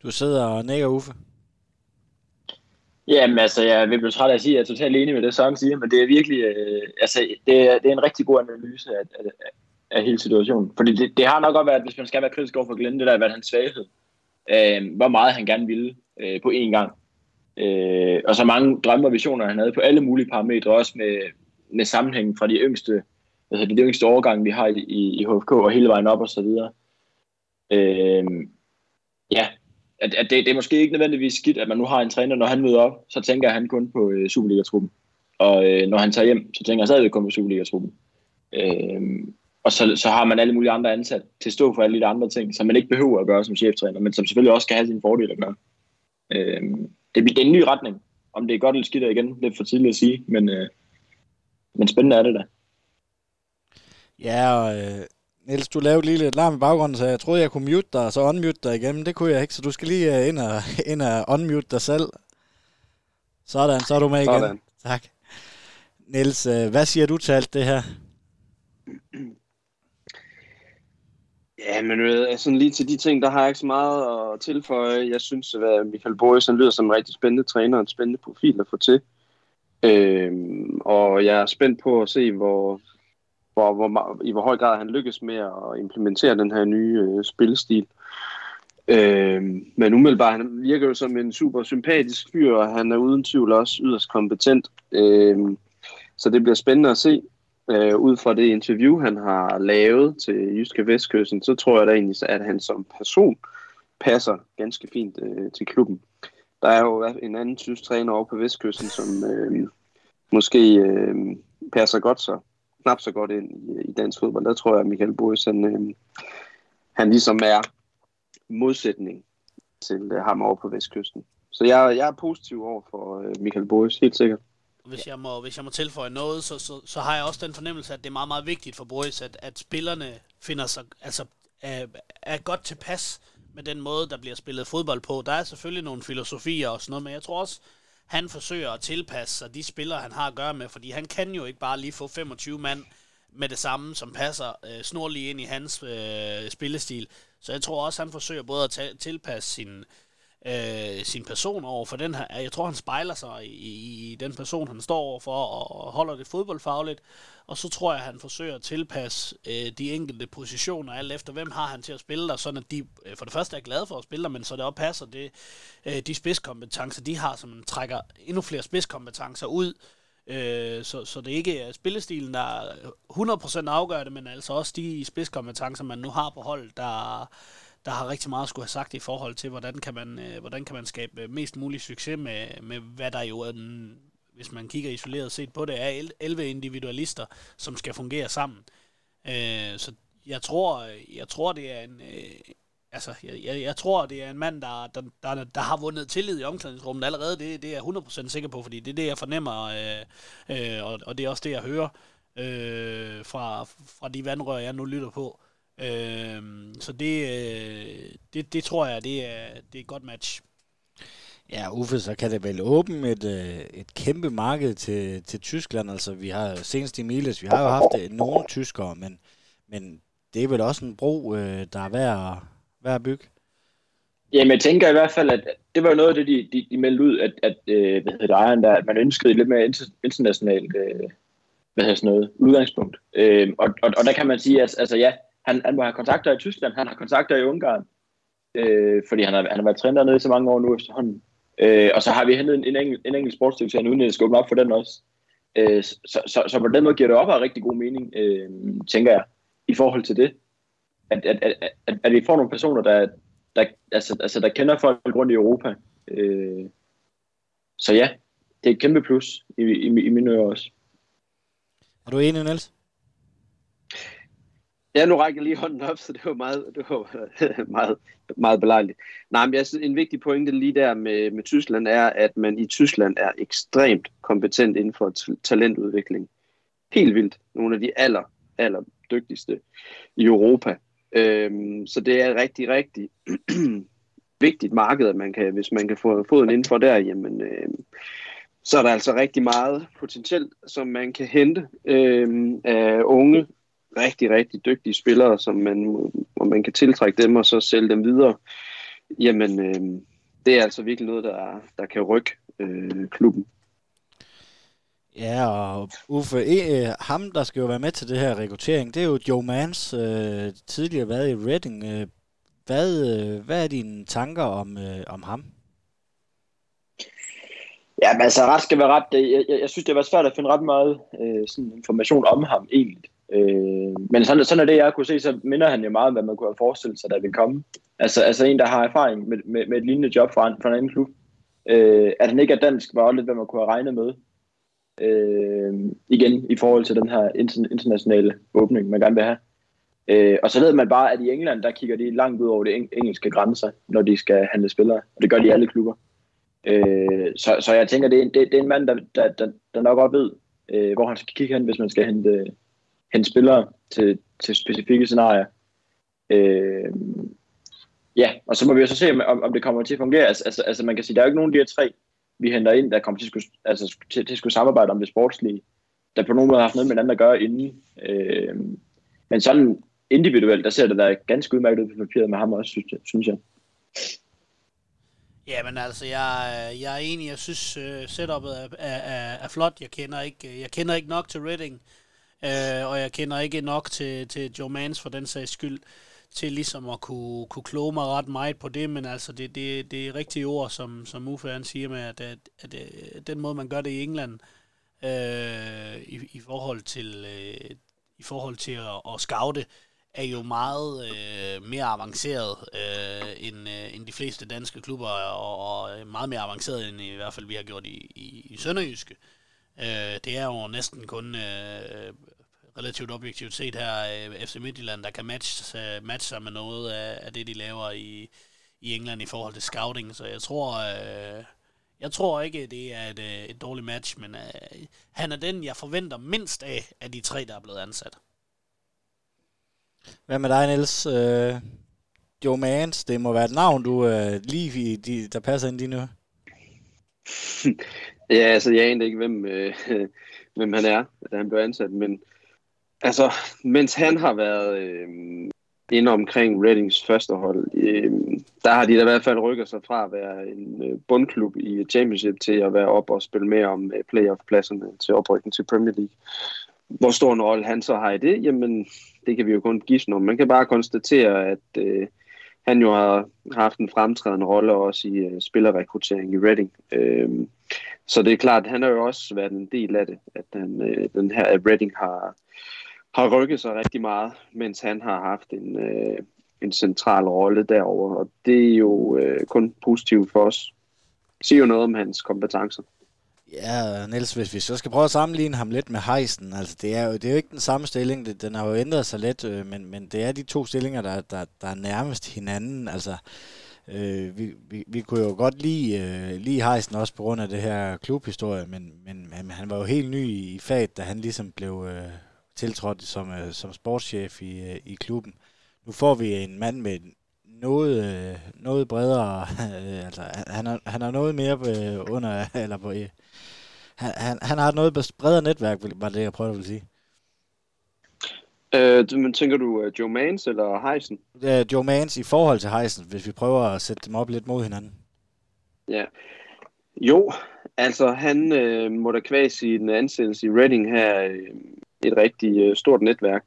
Du sidder og nækker Uffe. Jamen altså, jeg vil blive træt af at sige, at jeg er totalt enig med det, Søren siger, men det er virkelig, øh, altså, det er, det er en rigtig god analyse af, af, af hele situationen. Fordi det, det har nok godt været, hvis man skal være kritisk over for Glenn, det der har været hans svaghed. Øh, hvor meget han gerne ville øh, på én gang. Øh, og så mange drømme og visioner, han havde på alle mulige parametre, også med, med sammenhængen fra de yngste altså det er yngste overgang, vi har i, i, i HFK, og hele vejen op og så videre. Øh, ja, at, at det, det er måske ikke nødvendigvis skidt, at man nu har en træner, når han møder op, så tænker han kun på øh, Superliga-truppen. Og øh, når han tager hjem, så tænker han stadigvæk kun på Superliga-truppen. Øh, og så, så har man alle mulige andre ansat til at stå for alle de andre ting, som man ikke behøver at gøre som cheftræner, men som selvfølgelig også skal have sin fordel at gøre. Øh, det, det er en ny retning. Om det er godt eller skidt igen, det er for tidligt at sige, men, øh, men spændende er det da. Ja, og øh, Niels, du lavede lige lidt larm i baggrunden, så jeg troede, jeg kunne mute dig, og så unmute dig igen, men det kunne jeg ikke, så du skal lige uh, ind, og, ind og unmute dig selv. Sådan, så er du med igen. Sådan. Tak. Niels, øh, hvad siger du til alt det her? Ja, men altså, sådan lige til de ting, der har jeg ikke så meget at tilføje. Jeg synes, at Michael Boris han lyder som en rigtig spændende træner, og en spændende profil at få til. Øhm, og jeg er spændt på at se, hvor, hvor, hvor, i hvor høj grad han lykkes med at implementere den her nye øh, spillestil. Øhm, men umiddelbart, han virker jo som en super sympatisk fyr, og han er uden tvivl også yderst kompetent. Øhm, så det bliver spændende at se. Øh, ud fra det interview, han har lavet til Jyske Vestkysten, så tror jeg da egentlig, at han som person passer ganske fint øh, til klubben. Der er jo en anden tysk træner over på Vestkysten, som øh, måske øh, passer godt så knap så godt ind i, i dansk fodbold. Der tror jeg, at Michael Boris, han, øh, han ligesom er modsætning til øh, ham over på Vestkysten. Så jeg, jeg er positiv over for øh, Michael Boris, helt sikkert. Hvis jeg, må, hvis jeg må tilføje noget, så, så, så har jeg også den fornemmelse, at det er meget, meget vigtigt for Boris, at, at spillerne finder sig, altså, er, er godt tilpas med den måde, der bliver spillet fodbold på. Der er selvfølgelig nogle filosofier og sådan noget, men jeg tror også, han forsøger at tilpasse sig de spillere, han har at gøre med, fordi han kan jo ikke bare lige få 25 mand med det samme, som passer øh, snorlig ind i hans øh, spillestil. Så jeg tror også, han forsøger både at ta- tilpasse sin, øh, Øh, sin person over for den her. Jeg tror, han spejler sig i, i den person, han står over for, og holder det fodboldfagligt. Og så tror jeg, han forsøger at tilpasse øh, de enkelte positioner, alt efter hvem har han til at spille der, sådan at de øh, for det første er glade for at spille der, men så det også passer det, øh, de spidskompetencer, de har, som man trækker endnu flere spidskompetencer ud, Øh, så, så det ikke er spillestilen, der 100% afgør det, men altså også de spidskompetencer, man nu har på hold, der, der har rigtig meget at skulle have sagt i forhold til, hvordan kan man, øh, hvordan kan man skabe øh, mest mulig succes med, med hvad der jo er den, hvis man kigger isoleret set på det, er 11 individualister, som skal fungere sammen. Øh, så jeg tror, jeg tror, det er en, øh, altså, jeg, jeg, jeg tror, det er en mand, der, der, der, der har vundet tillid i omklædningsrummet allerede. Det, det er jeg 100% sikker på, fordi det er det, jeg fornemmer, øh, øh, og, og det er også det, jeg hører øh, fra, fra de vandrør, jeg nu lytter på. Øh, så det, øh, det, det tror jeg, det er, det er et godt match. Ja, Uffe, så kan det vel åbne et, øh, et kæmpe marked til, til Tyskland. Altså, vi har senest i Miles, vi har jo haft øh, nogle tyskere, men, men det er vel også en bro, der er værd værd at bygge? Jamen, jeg tænker i hvert fald, at det var noget af det, de, de, de meldte ud, at, at øh, hvad hedder det, ejeren der, at man ønskede lidt mere internationalt øh, hvad hedder sådan noget, udgangspunkt. Øh, og, og, og der kan man sige, at altså, ja, han, han må have kontakter i Tyskland, han har kontakter i Ungarn, øh, fordi han har, han har været træner nede i så mange år nu efterhånden. Øh, og så har vi hentet en, en, en enkelt sportsdirektør, uden at skal åbne op for den også. Øh, så, så, så, på den måde giver det op af rigtig god mening, øh, tænker jeg, i forhold til det at, at, at, at, at vi får nogle personer, der, der, altså, altså, der kender folk rundt i Europa. Øh, så ja, det er et kæmpe plus i, i, i mine ører også. Er du enig, Niels? Ja, nu rækker jeg lige hånden op, så det var meget, det var meget, meget belejligt. Nej, men jeg synes, en vigtig pointe lige der med, med Tyskland er, at man i Tyskland er ekstremt kompetent inden for talentudvikling. Helt vildt. Nogle af de aller, aller dygtigste i Europa. Øhm, så det er et rigtig, rigtig vigtigt marked, at man kan, hvis man kan få foden inden for der, jamen, øh, så er der altså rigtig meget potentielt, som man kan hente øh, af unge, rigtig, rigtig dygtige spillere, som man, og man kan tiltrække dem og så sælge dem videre. Jamen, øh, det er altså virkelig noget, der, der kan rykke øh, klubben. Ja, og Uffe, e, ham der skal jo være med til det her rekruttering, det er jo Joe Mans, øh, tidligere været i Reading. Øh, hvad, øh, hvad er dine tanker om, øh, om ham? Ja, men altså ret skal være ret. Jeg, jeg, jeg synes, det var svært at finde ret meget øh, sådan information om ham egentlig. Øh, men sådan, sådan er det, jeg kunne se, så minder han jo meget om, hvad man kunne have forestillet sig, der ville komme. Altså, altså en, der har erfaring med, med, med et lignende job fra en, fra en anden klub. Øh, at han ikke er dansk, var også lidt, hvad man kunne have regnet med. Øh, igen, i forhold til den her internationale åbning, man gerne vil have. Øh, og så ved man bare, at i England, der kigger de langt ud over de engelske grænser, når de skal handle spillere. Og det gør de i alle klubber. Øh, så, så jeg tænker, det er, det, det er en mand, der, der, der, der nok godt ved, øh, hvor han skal kigge hen, hvis man skal hente, hente spillere til, til specifikke scenarier. Øh, ja, og så må vi jo så se, om, om det kommer til at fungere. Altså, altså, altså man kan sige, der er jo ikke nogen af de her tre vi henter ind, der kommer til at skulle, altså, til, til at skulle samarbejde om det sportslige, der på nogen måde har haft noget med hinanden at gøre inden. Øh, men sådan individuelt, der ser det da ganske udmærket ud på papiret med ham også, synes jeg. Synes jeg. Ja, men altså, jeg, jeg er enig. Jeg synes, uh, setupet er, er, er, er flot. Jeg kender ikke, jeg kender ikke nok til Reading, uh, øh, og jeg kender ikke nok til, til Joe Mans for den sags skyld til ligesom at kunne, kunne kloge mig ret meget på det, men altså det, det, det er rigtige ord, som, som Uffe han siger med, at, at, at, at den måde, man gør det i England, øh, i, i forhold til, øh, i forhold til at, at scoute, er jo meget øh, mere avanceret øh, end, øh, end de fleste danske klubber, og, og meget mere avanceret end i hvert fald vi har gjort i, i, i Sønderjyske. Øh, det er jo næsten kun øh, relativt objektivt set her, øh, FC Midtjylland, der kan matche, uh, matche sig med noget af, af det, de laver i, i England i forhold til scouting. Så jeg tror, uh, jeg tror ikke, det er et, uh, et dårligt match, men uh, han er den, jeg forventer mindst af, af de tre, der er blevet ansat. Hvad med dig, Niels? Uh, Joe Mans, det må være et navn, du uh, lige de, der passer ind i nu. ja, altså jeg aner ikke, hvem, øh, hvem han er, da han blev ansat, men Altså, mens han har været øh, inde omkring Reddings første hold. Øh, der har de da i hvert fald rykket sig fra at være en øh, bundklub i Championship til at være op og spille mere om øh, playoff-pladserne til oprykning til Premier League. Hvor stor en rolle han så har i det, jamen det kan vi jo kun gisne om. Man kan bare konstatere, at øh, han jo har haft en fremtrædende rolle også i øh, spillerrekruttering i Reading. Øh, så det er klart, at han har jo også været en del af det, at den, øh, den her at har, har rykket sig rigtig meget, mens han har haft en, øh, en central rolle derover, og det er jo øh, kun positivt for os. Det siger jo noget om hans kompetencer. Ja, Niels, hvis vi så skal prøve at sammenligne ham lidt med Heisen, altså det er jo, det er jo ikke den samme stilling, det, den har jo ændret sig lidt, øh, men, men det er de to stillinger, der, der, der er nærmest hinanden, altså øh, Øh, vi, vi, vi kunne jo godt lide, øh, lide Heisen også på grund af det her klubhistorie, men, men, han, han var jo helt ny i faget, da han ligesom blev øh, tiltrådt som, øh, som sportschef i, øh, i klubben. Nu får vi en mand med noget, øh, noget bredere, øh, altså han har, han har noget mere øh, under, eller på, øh, han, han, han har et noget bredere netværk, var det, jeg prøvede at sige. Øh, men tænker du uh, Joe Mans eller Heisen? Uh, Joe Mans i forhold til Heisen, hvis vi prøver at sætte dem op lidt mod hinanden. Ja. Jo, altså han øh, må da kvæs den ansættelse i Reading her øh, et rigtig øh, stort netværk.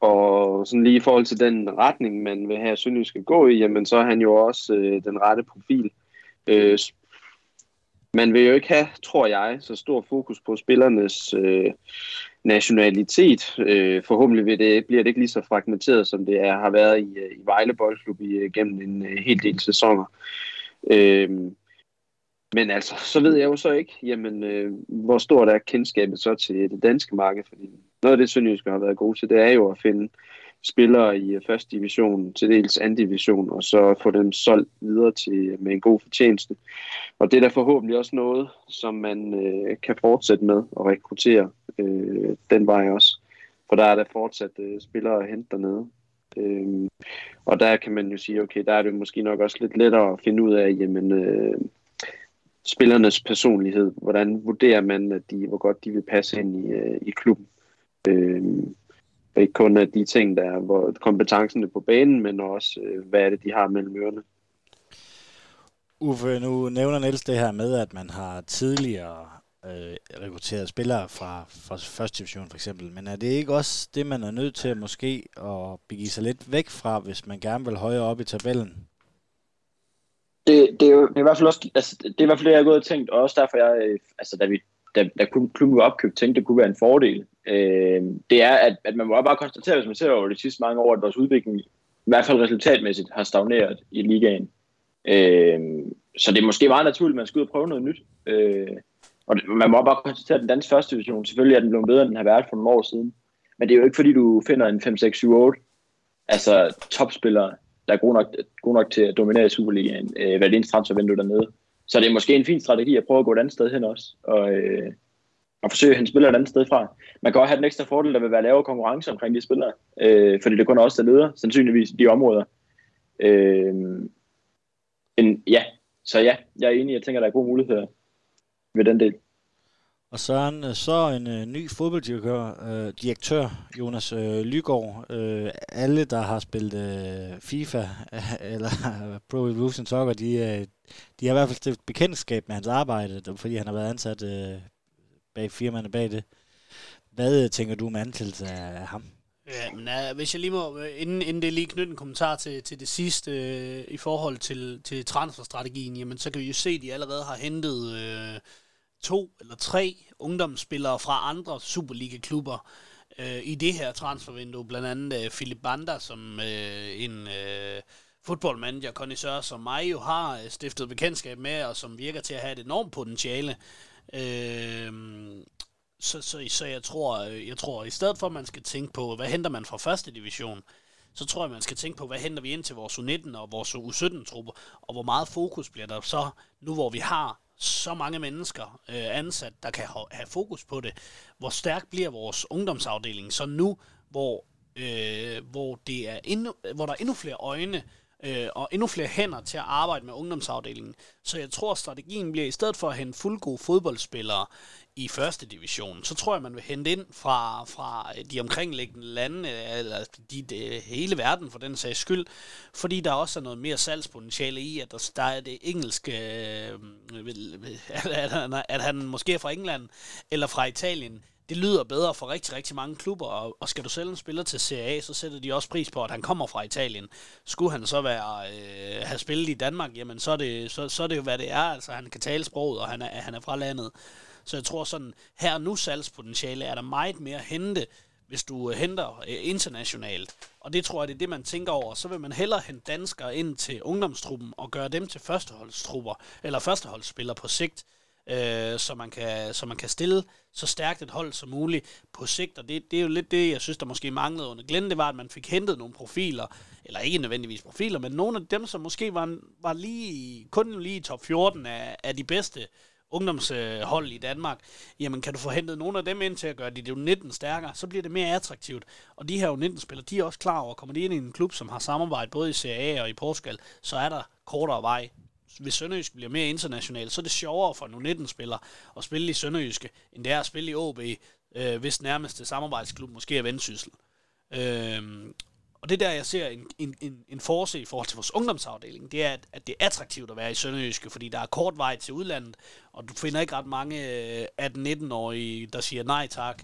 Og sådan lige i forhold til den retning, man vil have Sønderjysk skal gå i, jamen så er han jo også øh, den rette profil. Øh, man vil jo ikke have, tror jeg, så stor fokus på spillernes øh, nationalitet. Øh, forhåbentlig vil det, bliver det ikke lige så fragmenteret, som det er, har været i, øh, i Vejle Boldklub i, øh, gennem en øh, hel del sæsoner. Øh, men altså, så ved jeg jo så ikke, jamen, øh, hvor stort er kendskabet så til det danske marked, fordi noget af det, Sønderjyske har været god til, det er jo at finde spillere i første division, til dels anden division, og så få dem solgt videre til med en god fortjeneste. Og det er da forhåbentlig også noget, som man øh, kan fortsætte med at rekruttere øh, den vej også. For der er der fortsat øh, spillere at hente dernede. Øh, og der kan man jo sige, okay, der er det måske nok også lidt lettere at finde ud af, jamen, øh, spillernes personlighed. Hvordan vurderer man, at de, hvor godt de vil passe ind i, øh, i klubben? Øh, ikke kun af de ting, der er hvor kompetencerne på banen, men også, øh, hvad er det, de har mellem ørerne. Uffe, nu nævner Niels det her med, at man har tidligere øh, rekrutteret spillere fra, fra første division for eksempel, men er det ikke også det, man er nødt til måske at begive sig lidt væk fra, hvis man gerne vil højere op i tabellen? Det, det, er jo det er i hvert fald også, altså, det er i hvert fald det, jeg har gået og tænkt, og også derfor, jeg, øh, altså, da, vi, da, da klubben var opkøbt, tænkte, det kunne være en fordel. Øh, det er, at, at man må bare konstatere, hvis man ser over de sidste mange år, at vores udvikling, i hvert fald resultatmæssigt, har stagneret i ligaen. Øh, så det er måske meget naturligt, at man skal ud og prøve noget nyt. Øh, og det, man må bare konstatere, at den danske første division, selvfølgelig er den blevet bedre, end den har været for nogle år siden. Men det er jo ikke, fordi du finder en 5, 6, 7, 8 altså topspillere, der er gode nok, gode nok til at dominere Superligaen, øh, hvad det eneste transfervindue dernede. Så det er måske en fin strategi at prøve at gå et andet sted hen også, og, øh, og forsøge at hente spillere et andet sted fra. Man kan også have den ekstra fordel, der vil være lavere konkurrence omkring de spillere, øh, fordi det kun er også der leder, sandsynligvis de områder. Øh, en, ja, så ja, jeg er enig, jeg tænker, der er gode muligheder ved den del. Og Søren, en, så en uh, ny fodbolddirektør, uh, direktør, Jonas uh, Lygaard. Uh, alle, der har spillet uh, FIFA eller Pro Evolution Soccer, de, uh, de har i hvert fald stiftet bekendtskab med hans arbejde, fordi han har været ansat uh, bag firmaerne bag det. Hvad øh, tænker du om ansættelse af ham? Ja, men uh, hvis jeg lige må, øh, inden, inden det lige knytte en kommentar til, til det sidste uh, i forhold til, til transferstrategien, jamen så kan vi jo se, at de allerede har hentet uh, to eller tre ungdomsspillere fra andre Superliga-klubber øh, i det her transfervindue. Blandt andet øh, Philip Banda, som øh, en øh, fodboldmanager, kondisør som mig jo har stiftet bekendtskab med, og som virker til at have et enormt potentiale. Øh, så, så, så jeg tror, øh, jeg tror, i stedet for at man skal tænke på, hvad henter man fra første division, så tror jeg, man skal tænke på, hvad henter vi ind til vores U19 og vores U17-trupper, og hvor meget fokus bliver der så, nu hvor vi har så mange mennesker øh, ansat, der kan have fokus på det. Hvor stærk bliver vores ungdomsafdeling så nu, hvor, øh, hvor, det er endnu, hvor der er endnu flere øjne øh, og endnu flere hænder til at arbejde med ungdomsafdelingen. Så jeg tror, strategien bliver, i stedet for at hente fuldgode fodboldspillere i første division, så tror jeg, man vil hente ind fra, fra øh, de omkringliggende lande, øh, eller de, de, hele verden for den sags skyld, fordi der også er noget mere salgspotentiale i, at der, der er det engelske, øh, øh at, at, at han måske er fra England eller fra Italien, det lyder bedre for rigtig, rigtig mange klubber, og, og skal du sælge en spiller til Serie A, så sætter de også pris på, at han kommer fra Italien. Skulle han så være øh, have spillet i Danmark, jamen så er, det, så, så er det jo, hvad det er. Altså, han kan tale sproget, og han er, han er fra landet. Så jeg tror sådan, her nu salgspotentiale er der meget mere at hente, hvis du øh, henter øh, internationalt. Og det tror jeg, det er det, man tænker over. Så vil man hellere hente danskere ind til ungdomstruppen og gøre dem til førsteholdstrupper, eller førsteholdsspillere på sigt, øh, så, man kan, så man kan stille så stærkt et hold som muligt på sigt. Og det, det er jo lidt det, jeg synes, der måske manglede under Glenn, det var, at man fik hentet nogle profiler, eller ikke nødvendigvis profiler, men nogle af dem, som måske var, var lige, kun lige i top 14 af, af de bedste ungdomshold i Danmark, jamen kan du få hentet nogle af dem ind til at gøre de jo 19 stærkere, så bliver det mere attraktivt. Og de her 19 spillere, de er også klar over, kommer de ind i en klub, som har samarbejdet både i Serie A og i Portugal, så er der kortere vej hvis Sønderjysk bliver mere international, så er det sjovere for nu 19-spiller at spille i Sønderjyske, end det er at spille i OB, øh, hvis nærmeste samarbejdsklub måske er vendsyssel. Øh, og det der, jeg ser en, en, en, en forse i forhold til vores ungdomsafdeling, det er, at, at det er attraktivt at være i Sønderjyske, fordi der er kort vej til udlandet, og du finder ikke ret mange øh, 18-19-årige, der siger nej tak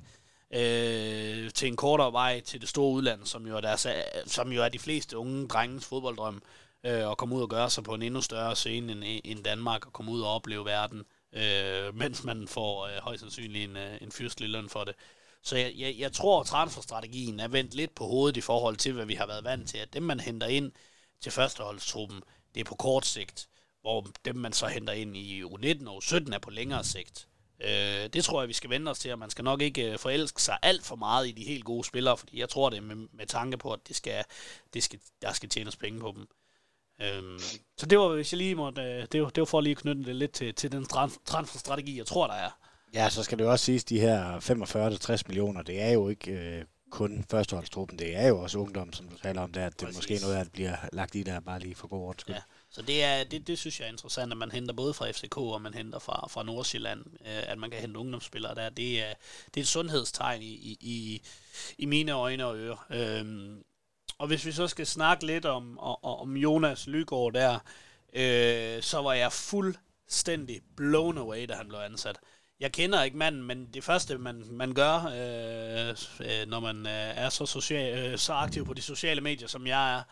øh, til en kortere vej til det store udland, som jo er, deres, som jo er de fleste unge drengens fodbolddrøm øh, øh, og komme ud og gøre sig på en endnu større scene end, end Danmark, og komme ud og opleve verden, øh, mens man får øh, højst sandsynligt en, øh, en fyrstelig løn for det. Så jeg, jeg, jeg tror, at transferstrategien er vendt lidt på hovedet i forhold til, hvad vi har været vant til. At dem, man henter ind til førsteholdstruppen, det er på kort sigt, hvor dem, man så henter ind i U19 og U17, er på længere sigt. Øh, det tror jeg, vi skal vende os til, og man skal nok ikke øh, forelske sig alt for meget i de helt gode spillere, fordi jeg tror det med, med tanke på, at det skal, det skal, der skal tjenes penge på dem. Øhm, så det var, hvis jeg lige måtte, øh, det var, det var for at lige knytte det lidt til, til den transferstrategi, jeg tror, der er. Ja, så skal det jo også siges, de her 45-60 millioner, det er jo ikke øh, kun førsteholdstruppen, det er jo også ungdom, som du taler om der, at det Præcis. måske noget af det bliver lagt i der, bare lige for god ordens skyld. Ja. Så det, er, det, det synes jeg er interessant, at man henter både fra FCK og man henter fra, fra Nordsjælland, øh, at man kan hente ungdomsspillere der. Det er, det er et sundhedstegn i, i, i, i mine øjne og ører. Øhm, og hvis vi så skal snakke lidt om, om, om Jonas Lygaard der, øh, så var jeg fuldstændig blown away, da han blev ansat. Jeg kender ikke manden, men det første, man, man gør, øh, øh når man øh, er så, social, øh, så aktiv på de sociale medier, som jeg er,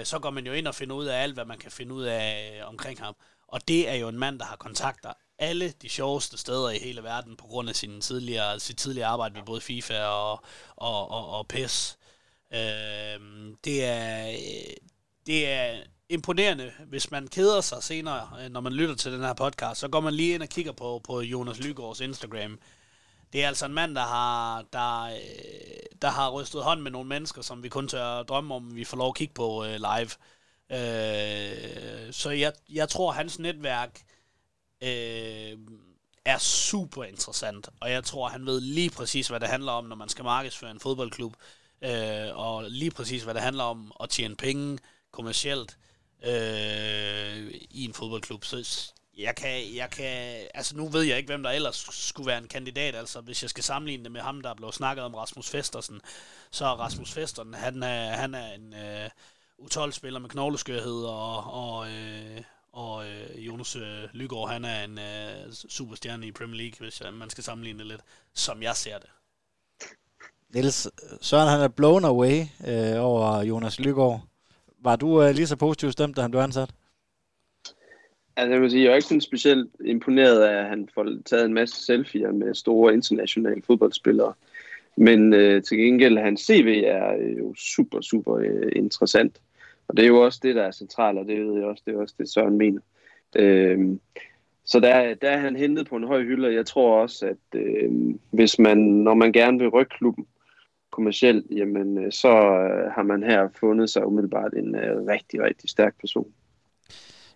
øh, så går man jo ind og finder ud af alt, hvad man kan finde ud af øh, omkring ham. Og det er jo en mand, der har kontakter alle de sjoveste steder i hele verden, på grund af sin tidligere, sit tidligere arbejde med både FIFA og, og, og, og PES. Øh, det, er, øh, det er imponerende, hvis man keder sig senere, øh, når man lytter til den her podcast, så går man lige ind og kigger på, på Jonas Lygaards Instagram. Det er altså en mand, der har, der, øh, der har rystet hånd med nogle mennesker, som vi kun tør drømme om, vi får lov at kigge på øh, live. Øh, så jeg, jeg tror, hans netværk øh, er super interessant, og jeg tror, han ved lige præcis, hvad det handler om, når man skal markedsføre en fodboldklub øh, og lige præcis hvad det handler om at tjene penge kommercielt øh, i en fodboldklub. Så jeg kan, jeg kan, altså nu ved jeg ikke, hvem der ellers skulle være en kandidat, altså hvis jeg skal sammenligne det med ham, der er blevet snakket om, Rasmus Festersen, så er Rasmus Festersen, han er, han er en øh, U12-spiller med knogleskørhed, og, og, øh, og øh, Jonas øh, Lygaard, han er en øh, superstjerne i Premier League, hvis jeg, man skal sammenligne det lidt, som jeg ser det. Niels, Søren han er blown away øh, over Jonas Lygaard. Var du øh, lige så positivt stemt, da han blev ansat? Altså, jeg vil sige, jeg er ikke sådan specielt imponeret af, at han får taget en masse selfies med store internationale fodboldspillere. Men øh, til gengæld, hans CV er øh, jo super, super øh, interessant. Og det er jo også det, der er centralt, og det ved jeg også, det er også det, Søren mener. Øh, så der, der er han hentet på en høj hylde, og jeg tror også, at øh, hvis man, når man gerne vil rykke klubben, kommercielt, jamen øh, så øh, har man her fundet sig umiddelbart en øh, rigtig, rigtig stærk person.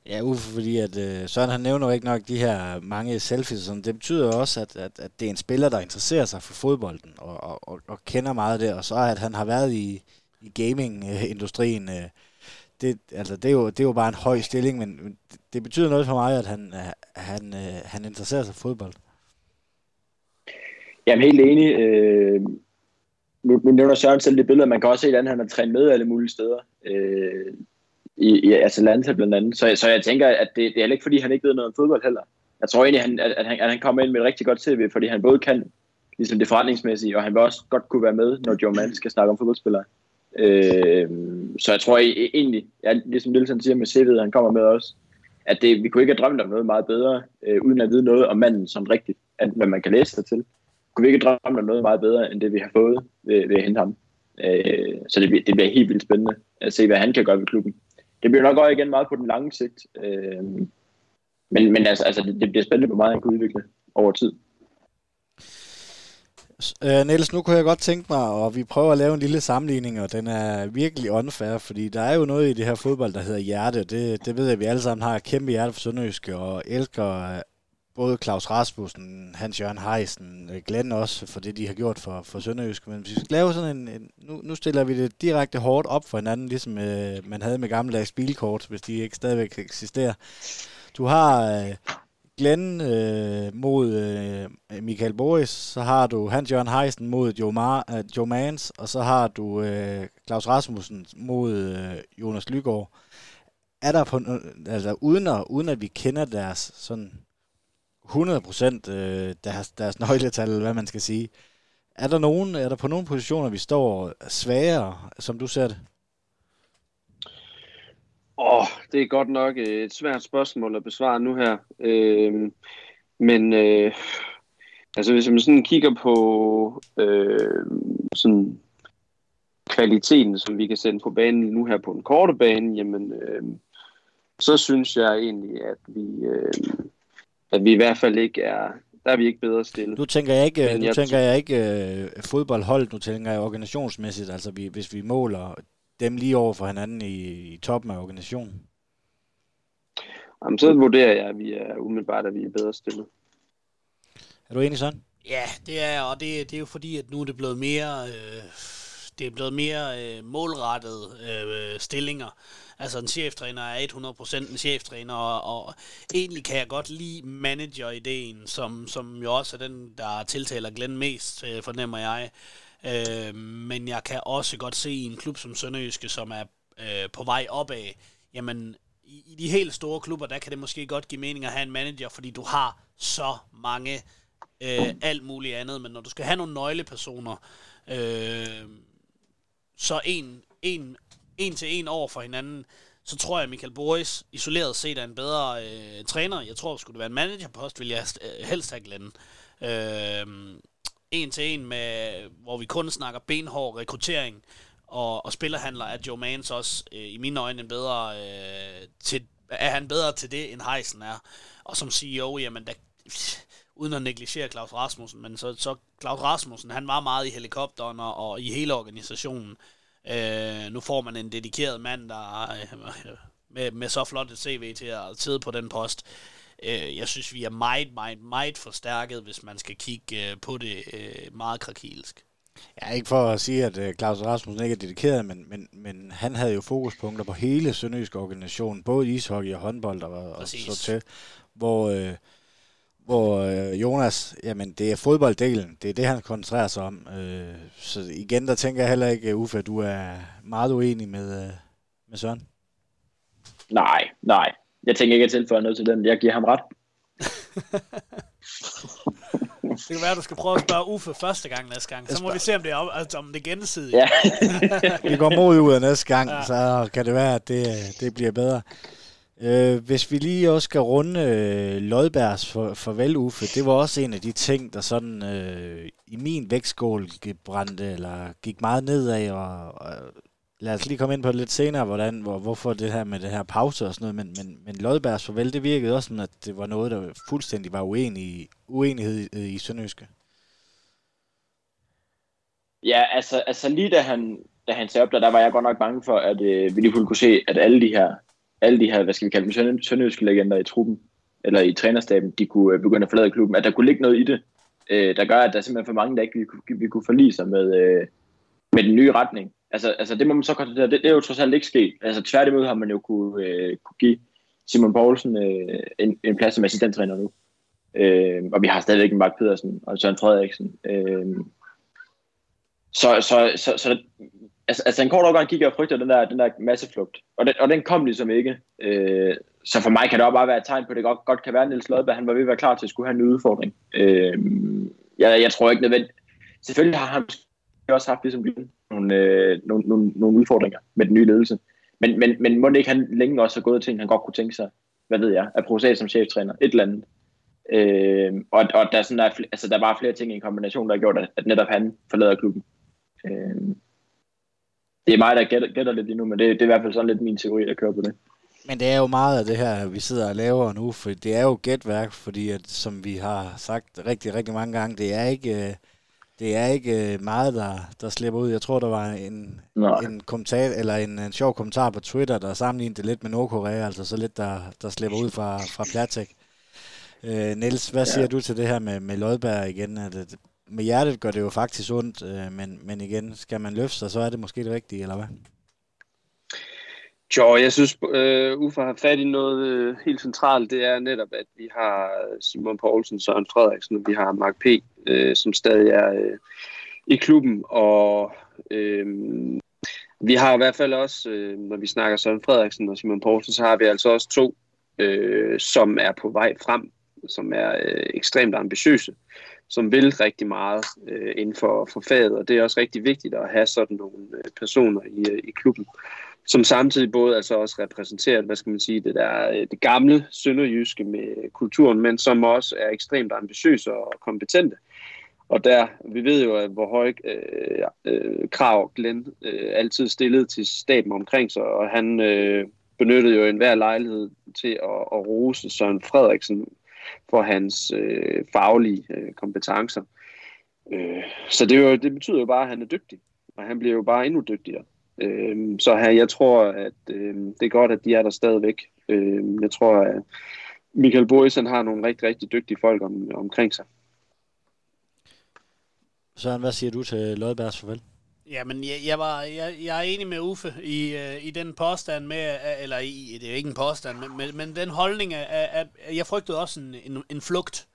Ja, Uffe, fordi at øh, Søren han nævner jo ikke nok de her mange selfies, sådan. det betyder jo også, at, at, at det er en spiller, der interesserer sig for fodbolden og, og, og, og kender meget af det, og så at han har været i, i gaming-industrien. Øh, det, altså, det, er jo, det er jo bare en høj stilling, men det betyder noget for mig, at han, han, han interesserer sig for fodbold. Jamen helt enig. Øh, nu, nu nævner Søren selv det billede, man kan også se, hvordan han har trænet med alle mulige steder. Øh, i, i Atalanta blandt andet. Så, så jeg tænker, at det, det er heller ikke, fordi han ikke ved noget om fodbold heller. Jeg tror egentlig, at han, at, han, at han kommer ind med et rigtig godt CV, fordi han både kan ligesom det forretningsmæssige, og han vil også godt kunne være med, når Joe Mann skal snakke om fodboldspillere. Øh, så jeg tror e-, egentlig, ja, ligesom Nielsen siger med CV'et, han kommer med også, at det, vi kunne ikke have drømt om noget meget bedre, øh, uden at vide noget om manden som rigtigt, hvad man kan læse sig til. Kunne vi ikke drømme om noget meget bedre, end det vi har fået ved, ved at hente ham. Øh, så det, det bliver helt vildt spændende at se, hvad han kan gøre ved klubben det bliver nok også igen meget på den lange sigt. Øh, men, men altså, altså det, det bliver spændende, hvor meget han kan udvikle over tid. Øh, Niels, nu kunne jeg godt tænke mig, og vi prøver at lave en lille sammenligning, og den er virkelig unfair, fordi der er jo noget i det her fodbold, der hedder hjerte. Det, det ved jeg, at vi alle sammen har kæmpe hjerte for Sønderjyske, og elsker både Claus Rasmussen, Hans Jørgen Heisen, Glenn også, for det, de har gjort for, for Sønderjysk. Men hvis vi skal lave sådan en, en nu, nu stiller vi det direkte hårdt op for hinanden, ligesom øh, man havde med gammeldags bilkort, hvis de ikke stadigvæk eksisterer. Du har øh, Glenn øh, mod øh, Michael Boris, så har du Hans Jørgen Heisen mod Joe, Mar- øh, Joe Mans, og så har du øh, Claus Rasmussen mod øh, Jonas Lygaard. Er der på, altså uden at, uden at vi kender deres sådan 100 procent øh, deres, deres nøgletal, hvad man skal sige. Er der, nogen, er der på nogle positioner, vi står svagere, som du ser det? Åh, oh, det er godt nok øh, et svært spørgsmål at besvare nu her. Øh, men øh, altså hvis man sådan kigger på øh, sådan kvaliteten, som vi kan sende på banen nu her på den korte bane, jamen øh, så synes jeg egentlig, at vi, øh, at vi i hvert fald ikke er, der er vi ikke bedre stillet. Nu tænker jeg ikke, nu jeg tænker jeg ikke uh, fodboldhold, nu tænker jeg organisationsmæssigt, altså vi, hvis vi måler dem lige over for hinanden i, i toppen af organisationen. Jamen, så vurderer jeg, at vi er umiddelbart, at vi er bedre stillet. Er du enig sådan? Ja, det er, og det, det er jo fordi, at nu er det blevet mere, øh, det er blevet mere øh, målrettede øh, stillinger. Altså en cheftræner er 100% en cheftræner, og, og egentlig kan jeg godt lide manager-ideen, som, som jo også er den, der tiltaler Glenn mest, øh, fornemmer jeg. Øh, men jeg kan også godt se i en klub som Sønderjyske, som er øh, på vej opad, jamen i, i de helt store klubber, der kan det måske godt give mening at have en manager, fordi du har så mange øh, alt muligt andet, men når du skal have nogle nøglepersoner, øh, så en, en en til en over for hinanden, så tror jeg, at Michael Boris isoleret set er en bedre øh, træner. Jeg tror, skulle det være en managerpost, vil jeg øh, helst have Glenn. Øh, en til en, med, hvor vi kun snakker benhård rekruttering og, og spillerhandler, er Joe Mans også øh, i mine øjne en bedre, øh, til, er han bedre til det, end Heisen er. Og som CEO, jamen, der, uden at negligere Claus Rasmussen, men så, så Claus Rasmussen, han var meget i helikopteren og, og i hele organisationen. Øh, nu får man en dedikeret mand, der øh, med, med så flot et CV til at sidde på den post. Øh, jeg synes, vi er meget, meget, meget forstærket, hvis man skal kigge øh, på det øh, meget krakilsk. Ja, ikke for at sige, at uh, Claus Rasmussen ikke er dedikeret, men, men, men han havde jo fokuspunkter på hele Sønderjysk organisation, både ishockey og håndbold og, og så til, hvor, øh, hvor øh, Jonas, jamen det er fodbolddelen, det er det, han koncentrerer sig om. Øh, så igen, der tænker jeg heller ikke, Uffe, at du er meget uenig med, øh, med Søren. Nej, nej. Jeg tænker ikke at tilføje noget til den. Jeg giver ham ret. det kan være, at du skal prøve at spørge Uffe første gang næste gang. Så må vi se, om det er, altså, om det er gensidigt. Ja. vi går mod ud af næste gang, ja. så kan det være, at det, det bliver bedre. Øh, hvis vi lige også skal runde øh, Lodbergs for, farvel, Uffe, det var også en af de ting, der sådan øh, i min vægtskål brændte, eller gik meget nedad, og, og lad os lige komme ind på det lidt senere, hvordan, hvor, hvorfor det her med det her pause og sådan noget, men, men, men Lodbergs farvel, det virkede også som, at det var noget, der fuldstændig var uenig, uenighed i, i Sønderjyske. Ja, altså, altså lige da han, da han sagde op der, der var jeg godt nok bange for, at øh, vi lige kunne se, at alle de her alle de her, hvad skal vi kalde dem, sønderjyske legender i truppen, eller i trænerstaben, de kunne øh, begynde at forlade klubben, at der kunne ligge noget i det, øh, der gør, at der er simpelthen for mange, der ikke vi, kunne, vi kunne forlige sig med, øh, med den nye retning. Altså, altså det må man så konstatere, det, det er jo trods alt ikke sket. Altså tværtimod har man jo kunne, øh, kunne give Simon Poulsen øh, en, en plads som assistenttræner nu. Øh, og vi har stadigvæk en Mark Pedersen og Søren Frederiksen. Øh, så, så, så, så altså, altså en kort overgang gik jeg og frygtede den der, den der masseflugt. Og den, og den kom ligesom ikke. Øh, så for mig kan det også bare være et tegn på, at det godt, godt kan være, at Niels Lodberg, han var ved at være klar til at skulle have en udfordring. Øh, jeg, jeg tror ikke nødvendigt. Selvfølgelig har han også haft ligesom nogle, øh, nogle, nogle, nogle udfordringer med den nye ledelse. Men, men, men må det ikke han længe også have gået ting, han godt kunne tænke sig, hvad ved jeg, at prøve som cheftræner, et eller andet. Øh, og, og der, er sådan, der, er, altså, der er bare flere ting i en kombination, der har gjort, at, at netop han forlader klubben. Øh, det er mig, der gætter, gætter lidt lige nu, men det, det er i hvert fald sådan lidt min teori, der kører på det. Men det er jo meget af det her, vi sidder og laver nu, for det er jo gætværk, fordi at, som vi har sagt rigtig, rigtig mange gange, det er ikke, øh, det er ikke øh, meget, der, der slipper ud. Jeg tror, der var en, en kommentar, eller en, en sjov kommentar på Twitter, der sammenlignede det lidt med Nordkorea, altså så lidt, der, der slipper ud fra, fra Platek. Øh, Niels, hvad siger ja. du til det her med, med Lodberg igen? At, det, med hjertet gør det jo faktisk ondt, øh, men, men igen, skal man løfte sig, så er det måske det rigtige, eller hvad? Jo, jeg synes, øh, Uffe har fat i noget øh, helt centralt. Det er netop, at vi har øh, Simon Poulsen, Søren Frederiksen, og vi har Mark P., øh, som stadig er øh, i klubben. Og øh, vi har i hvert fald også, øh, når vi snakker Søren Frederiksen og Simon Poulsen, så har vi altså også to, øh, som er på vej frem, som er øh, ekstremt ambitiøse, som vil rigtig meget øh, inden for, for faget. Og det er også rigtig vigtigt at have sådan nogle øh, personer i, øh, i klubben som samtidig både altså også repræsenterer, hvad skal man sige, det der øh, det gamle sønderjyske med kulturen, men som også er ekstremt ambitiøse og kompetente. Og der, vi ved jo, at hvor høje øh, øh, krav Glenn øh, altid stillede til staben omkring sig, og han øh, benyttede jo enhver lejlighed til at, at rose Søren Frederiksen for hans øh, faglige øh, kompetencer. Øh, så det, jo, det betyder jo bare, at han er dygtig, og han bliver jo bare endnu dygtigere. Øh, så her, jeg tror, at øh, det er godt, at de er der stadigvæk. Øh, jeg tror, at Michael Boisen har nogle rigtig, rigtig dygtige folk om, omkring sig. Søren, hvad siger du til Lodbergs farvel? Jamen, jeg, jeg, var, jeg, jeg er enig med Uffe i, øh, i den påstand med, øh, eller i, det er ikke en påstand, men, men, men den holdning, at, at jeg frygtede også en, en, en flugt.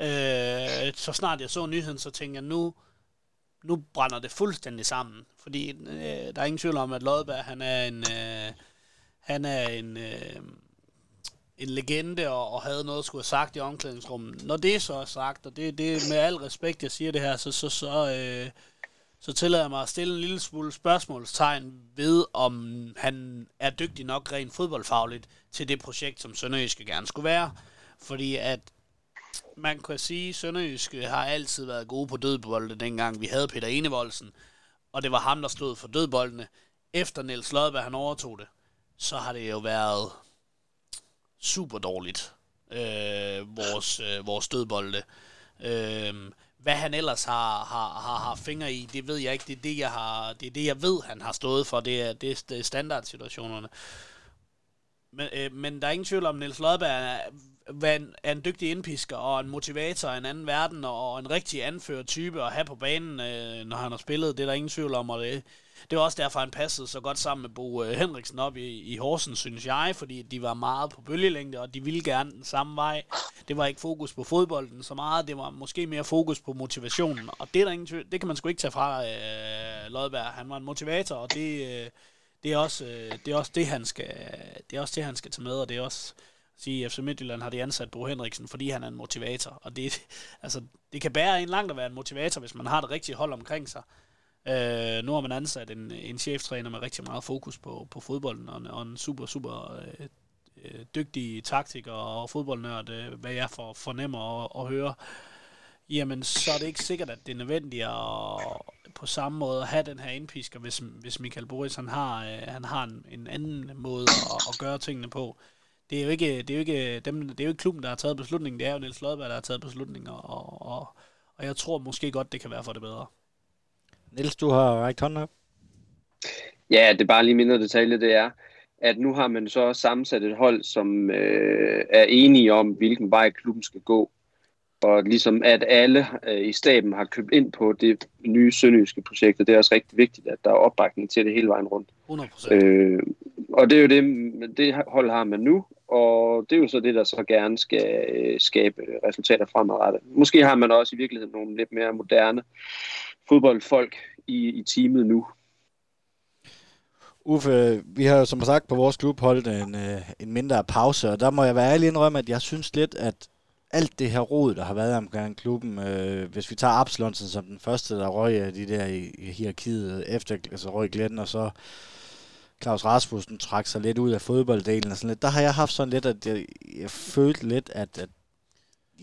Øh, så snart jeg så nyheden, så tænkte jeg, nu, nu brænder det fuldstændig sammen. Fordi øh, der er ingen tvivl om, at Lodberg, han er en, øh, han er en, øh, en legende, og, og havde noget at skulle have sagt i omklædningsrummet. Når det så er sagt, og det, det med al respekt, jeg siger det her, så, så, så, øh, så tillader jeg mig at stille en lille smule spørgsmålstegn ved, om han er dygtig nok rent fodboldfagligt til det projekt, som Sønderjyske gerne skulle være. Fordi at man kan sige, at Sønderjyske har altid været gode på dødbolde, dengang vi havde Peter Enevoldsen, og det var ham, der stod for dødboldene. Efter Niels Lodberg, han overtog det, så har det jo været super dårligt, øh, vores, øh, vores dødbolde. Øh, hvad han ellers har, har, har, har fingre i, det ved jeg ikke. Det er det, jeg, har, det er det, jeg ved, han har stået for. Det er, det er, standardsituationerne. Men, øh, men der er ingen tvivl om, at Niels Lodberg er en, er en dygtig indpisker og en motivator i en anden verden og en rigtig anfører type at have på banen, øh, når han har spillet. Det er der ingen tvivl om, og det, det var også derfor, han passede så godt sammen med Bo øh, Henriksen op i, i Horsens, synes jeg, fordi de var meget på bølgelængde, og de ville gerne den samme vej. Det var ikke fokus på fodbolden så meget, det var måske mere fokus på motivationen, og det, er der ingen tvivl, det kan man sgu ikke tage fra øh, Lodberg. Han var en motivator, og det, øh, det, er også, øh, det er også det, han skal, det er også det, han skal tage med, og det er også sige, at FC Midtjylland har de ansat Bo Henriksen, fordi han er en motivator. Og det, altså, det kan bære en langt at være en motivator, hvis man har det rigtige hold omkring sig. Øh, nu har man ansat en, en cheftræner med rigtig meget fokus på, på fodbolden, og, og en super, super øh, øh dygtig taktiker og fodboldnørd, øh, hvad jeg for, fornemmer og, og høre. Jamen, så er det ikke sikkert, at det er nødvendigt at på samme måde at have den her indpisker, hvis, hvis Michael Boris han har, øh, han har en, en anden måde at, at gøre tingene på det er jo ikke, det er jo ikke, dem, det er jo ikke klubben, der har taget beslutningen, det er jo Niels Lodberg, der har taget beslutningen, og, og, og jeg tror måske godt, det kan være for det bedre. Niels, du har rækket hånden op. Ja, det er bare lige mindre detalje, det er, at nu har man så sammensat et hold, som øh, er enige om, hvilken vej klubben skal gå. og ligesom at alle øh, i staben har købt ind på det nye sønderjyske projekt, og det er også rigtig vigtigt, at der er opbakning til det hele vejen rundt. 100%. Øh, og det er jo det, det hold har man nu, og det er jo så det, der så gerne skal øh, skabe resultater fremadrettet. Måske har man også i virkeligheden nogle lidt mere moderne fodboldfolk i, i teamet nu. Uffe, vi har jo som sagt på vores klub holdt en, øh, en mindre pause, og der må jeg være ærlig indrømme, at jeg synes lidt, at alt det her rod, der har været omkring klubben, øh, hvis vi tager Absalonsen som den første, der røg af de der i, i hierarkiet, efter altså røg Glenn, og så Claus Rasmussen trak sig lidt ud af fodbolddelen og sådan lidt, der har jeg haft sådan lidt, at jeg, jeg følte lidt, at, at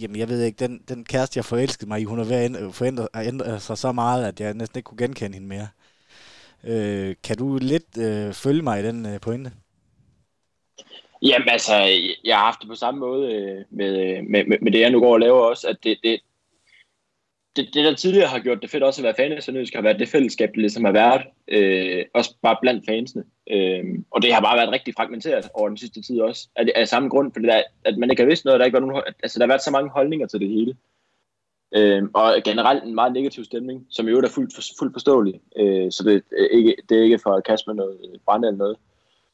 jamen jeg ved ikke, den, den kæreste, jeg forelskede mig i, hun er ved at ændre, ændre øh, sig så meget, at jeg næsten ikke kunne genkende hende mere. Øh, kan du lidt øh, følge mig i den øh, pointe? Jamen altså, jeg har haft det på samme måde øh, med, øh, med, med, med det, jeg nu går og laver også, at det, det, det, det der tidligere har gjort det fedt også at være fan af Sønderjysk, har været det fællesskab, det ligesom har været, øh, også bare blandt fansene. Øh, og det har bare været rigtig fragmenteret over den sidste tid også, af, af samme grund, fordi der, at man ikke har vidst noget, der ikke var nogen, altså der har været så mange holdninger til det hele. Øh, og generelt en meget negativ stemning, som i øvrigt er fuldt, fuldt forståelig. Øh, så det er, ikke, det er ikke for at kaste med noget brænde eller noget.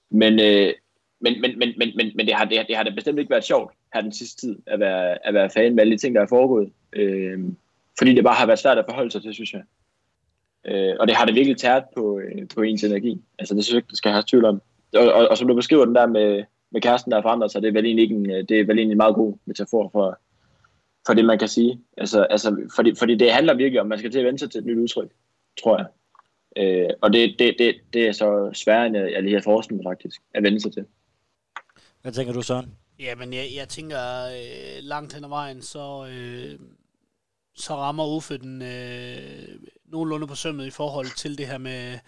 Men, øh, men, men, men, men, men, men det, har, det, har, det har da bestemt ikke været sjovt her den sidste tid at være, at være fan med alle de ting, der er foregået. Øh, fordi det bare har været svært at forholde sig til, synes jeg. Øh, og det har det virkelig tært på, øh, på ens energi. Altså det synes jeg ikke, det skal have tvivl om. Og, og, og som du beskriver den der med, med kæresten, der har forandret sig, det er vel egentlig, ikke en, det er vel egentlig en meget god metafor for, for det, man kan sige. Altså, altså, fordi, fordi det handler virkelig om, at man skal til at vende sig til et nyt udtryk, tror jeg. Øh, og det, det, det, det er så sværere, end jeg lige har forestillet mig faktisk, at vende sig til. Hvad tænker du, Søren? Ja, men jeg, jeg tænker øh, langt hen ad vejen, så, øh, så rammer Uffe den øh, nogenlunde på sømmet i forhold til det her med,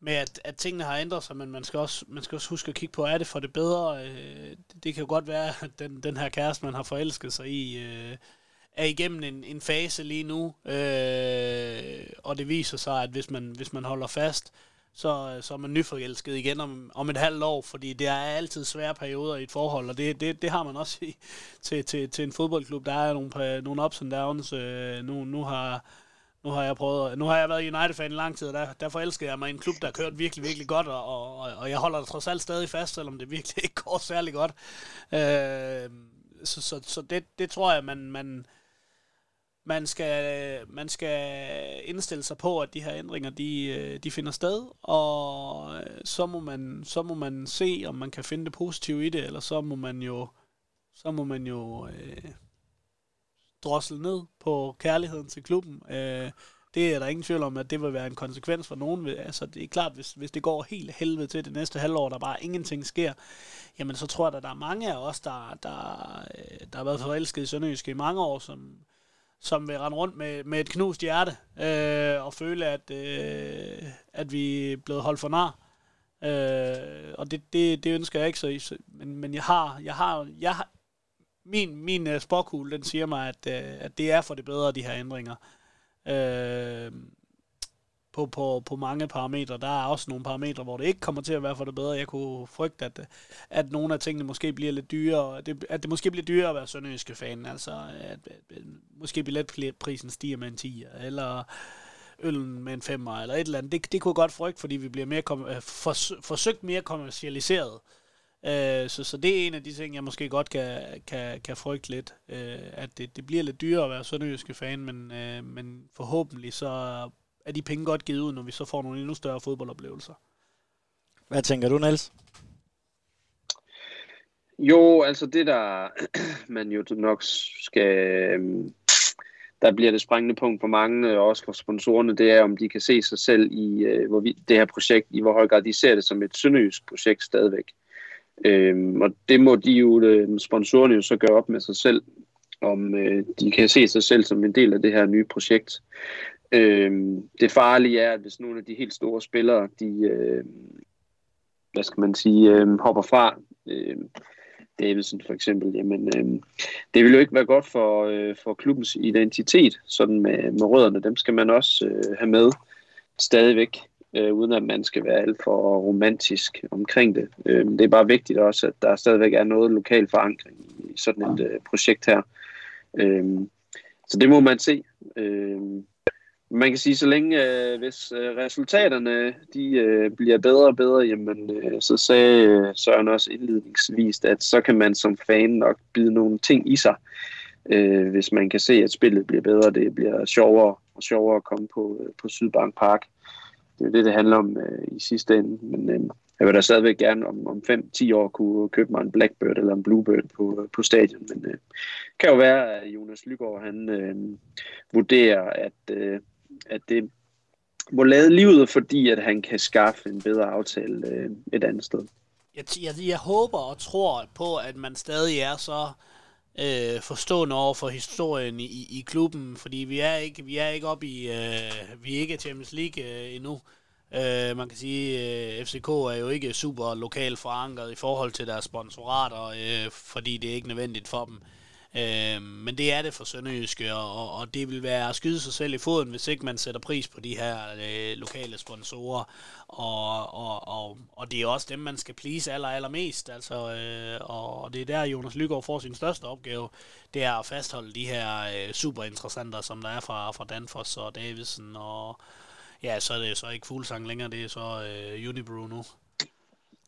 med at, at tingene har ændret sig, men man skal, også, man skal også huske at kigge på, er det for det bedre? Øh, det, det kan jo godt være, at den, den her kæreste, man har forelsket sig i, øh, er igennem en, en fase lige nu, øh, og det viser sig, at hvis man, hvis man holder fast, så, øh, så er man nyforelsket igen om, om et halvt år, fordi det er altid svære perioder i et forhold, og det, det, det har man også i, til, til, til en fodboldklub. Der er nogle, øh, nogle ups and downs. Øh, nu, nu har nu har jeg prøvet, nu har jeg været United-fan i lang tid, og der, der forelskede jeg mig i en klub, der har kørt virkelig, virkelig godt, og, og, og jeg holder trods alt stadig fast, selvom det virkelig ikke går særlig godt. Øh, så så, så det, det tror jeg, man, man, man skal, man skal indstille sig på, at de her ændringer, de, øh, de finder sted, og øh, så må, man, så må man se, om man kan finde det positive i det, eller så må man jo, så må man jo øh, drossle ned på kærligheden til klubben. Øh, det er der ingen tvivl om, at det vil være en konsekvens for nogen. Altså, det er klart, hvis, hvis det går helt helvede til det næste halvår, der bare ingenting sker, jamen så tror jeg, at der er mange af os, der, der, øh, der har været forelsket i Sønderjyske i mange år, som, som vil rende rundt med, med et knust hjerte øh, og føle, at, øh, at vi er blevet holdt for nar. Øh, og det, det, det ønsker jeg ikke, så, men, men jeg har, jeg har, jeg har min, min uh, den siger mig, at, uh, at det er for det bedre, de her ændringer. Øh, på, på, på mange parametre. Der er også nogle parametre, hvor det ikke kommer til at være for det bedre. Jeg kunne frygte, at, at nogle af tingene måske bliver lidt dyrere. Det, at det måske bliver dyrere at være sønderjyske fan. Altså, at, at, at måske billetprisen stiger med en 10, eller øllen med en 5, eller et eller andet. Det, det kunne godt frygte, fordi vi bliver mere kom, øh, fors, forsøgt mere kommercialiseret. Øh, så, så det er en af de ting, jeg måske godt kan, kan, kan frygte lidt, uh, at det, det bliver lidt dyrere at være sønderjyske fan, men, men forhåbentlig så er de penge godt givet ud, når vi så får nogle endnu større fodboldoplevelser. Hvad tænker du, Niels? Jo, altså det der man jo nok skal, øhm, der bliver det sprængende punkt for mange, og også for sponsorerne, det er, om de kan se sig selv i øh, hvor vi, det her projekt, i hvor høj grad de ser det som et sønderjysk projekt stadigvæk. Øhm, og det må de jo, øh, sponsorerne jo så gøre op med sig selv, om øh, de kan se sig selv som en del af det her nye projekt. Øh, det farlige er, at hvis nogle af de helt store spillere, de, øh, hvad skal man sige, øh, hopper fra, øh, Davidson for eksempel, jamen øh, det vil jo ikke være godt for, øh, for klubbens identitet, sådan med, med rødderne. Dem skal man også øh, have med stadigvæk, øh, uden at man skal være alt for romantisk omkring det. Øh, det er bare vigtigt også, at der stadigvæk er noget lokal forankring i sådan et øh, projekt her. Øh, så det må man se. Øh, man kan sige, så længe øh, hvis øh, resultaterne de øh, bliver bedre og bedre, jamen, øh, så sagde øh, Søren også indledningsvis, at så kan man som fan nok bide nogle ting i sig, øh, hvis man kan se, at spillet bliver bedre, det bliver sjovere og sjovere at komme på, øh, på Sydbank Park. Det er det, det handler om øh, i sidste ende. Men øh, jeg vil da stadigvæk gerne om, om 5-10 år kunne købe mig en Blackbird eller en Bluebird på, øh, på stadion. Men det øh, kan jo være, at Jonas Lygaard han øh, vurderer, at, øh, at det må lade livet, fordi at han kan skaffe en bedre aftale øh, et andet sted. Jeg, jeg, jeg håber og tror på, at man stadig er så øh, forstående over for historien i, i klubben, fordi vi er ikke, vi er ikke oppe i, øh, vi er ikke Champions League øh, endnu. Øh, man kan sige, at øh, FCK er jo ikke super lokalt forankret i forhold til deres sponsorater, øh, fordi det er ikke nødvendigt for dem. Øh, Øh, men det er det for Sønderjyske, og, og det vil være at skyde sig selv i foden, hvis ikke man sætter pris på de her øh, lokale sponsorer. Og, og, og, og det er også dem, man skal please aller, allermest. Altså, øh, og det er der, Jonas Lygaard får sin største opgave, det er at fastholde de her øh, super interessante, som der er fra, fra Danfoss og Davidsen og ja, så er det så ikke Fuglsang længere, det er så øh, Unibrew nu.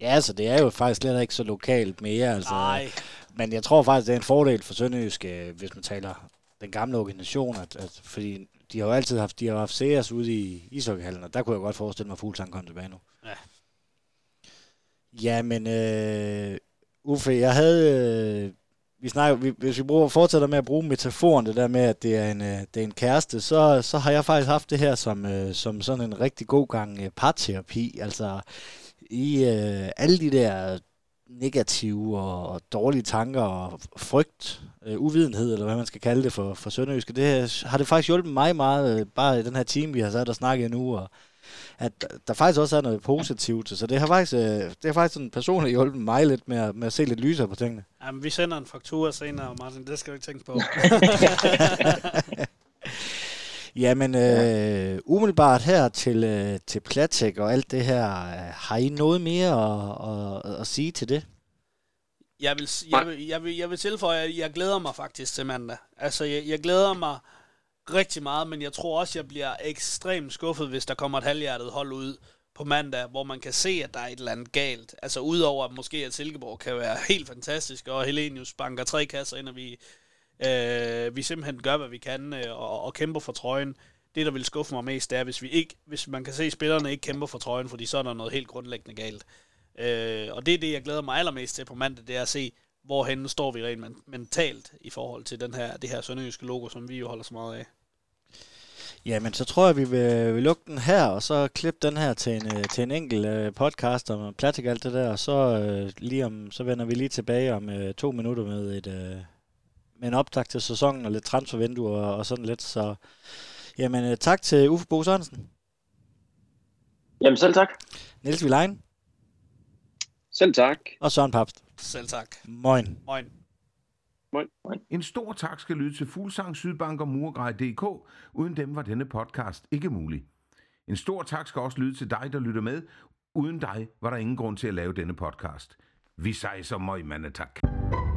Ja, altså det er jo faktisk slet ikke så lokalt mere. Altså, Nej. Men jeg tror faktisk, det er en fordel for Sønderjysk, øh, hvis man taler den gamle organisation, at, at, fordi de har jo altid haft, de har haft seers ude i ishockeyhallen, og der kunne jeg godt forestille mig, at Fuglsang kom tilbage nu. Ja. Ja, men øh, Uffe, jeg havde øh, vi snakker, vi, hvis vi bruger, fortsætter med at bruge metaforen, det der med, at det er en, øh, det er en kæreste, så, så har jeg faktisk haft det her som, øh, som sådan en rigtig god gang øh, parterapi. Altså, i øh, alle de der negative og, og dårlige tanker og frygt, øh, uvidenhed, eller hvad man skal kalde det for, for Sønderjyske, det har det faktisk hjulpet mig meget, øh, bare i den her time, vi har sat og snakket nu, og at der faktisk også er noget positivt. Så det har faktisk, øh, det har faktisk sådan personligt hjulpet mig lidt med at, med at se lidt lysere på tingene. Jamen, vi sender en faktura senere, Martin. Det skal du ikke tænke på. Jamen, øh, umiddelbart her til, øh, til Platek og alt det her, øh, har I noget mere at, at, at sige til det? Jeg vil, jeg, vil, jeg, vil, jeg vil tilføje, at jeg glæder mig faktisk til mandag. Altså, jeg, jeg glæder mig rigtig meget, men jeg tror også, jeg bliver ekstremt skuffet, hvis der kommer et halvhjertet hold ud på mandag, hvor man kan se, at der er et eller andet galt. Altså udover at måske at Silkeborg kan være helt fantastisk, og Helenius banker tre kasser ind, og vi, øh, vi simpelthen gør, hvad vi kan, øh, og, og kæmper for trøjen. Det, der vil skuffe mig mest, det er, hvis, vi ikke, hvis man kan se, at spillerne ikke kæmper for trøjen, fordi så er der noget helt grundlæggende galt. Øh, og det er det, jeg glæder mig allermest til på mandag, det er at se, hvorhen står vi rent mentalt i forhold til den her, det her sønderjyske logo, som vi jo holder så meget af. Jamen, så tror jeg, vi vil, vil lukke den her, og så klippe den her til en, øh, til en enkelt øh, podcast om Platik alt det der, og så, øh, lige om, så vender vi lige tilbage om øh, to minutter med et øh, med en optag til sæsonen og lidt transfervindue og, og sådan lidt. Så jamen, uh, tak til Uffe Bo Sørensen. Jamen, selv tak. Niels Vilein. Selv tak. Og Søren Papst. Selv tak. Moin. Moin. En stor tak skal lyde til Fuglsang, Sydbank og Murgrej.dk. Uden dem var denne podcast ikke mulig. En stor tak skal også lyde til dig, der lytter med. Uden dig var der ingen grund til at lave denne podcast. Vi sejser møg, mandetak. tak.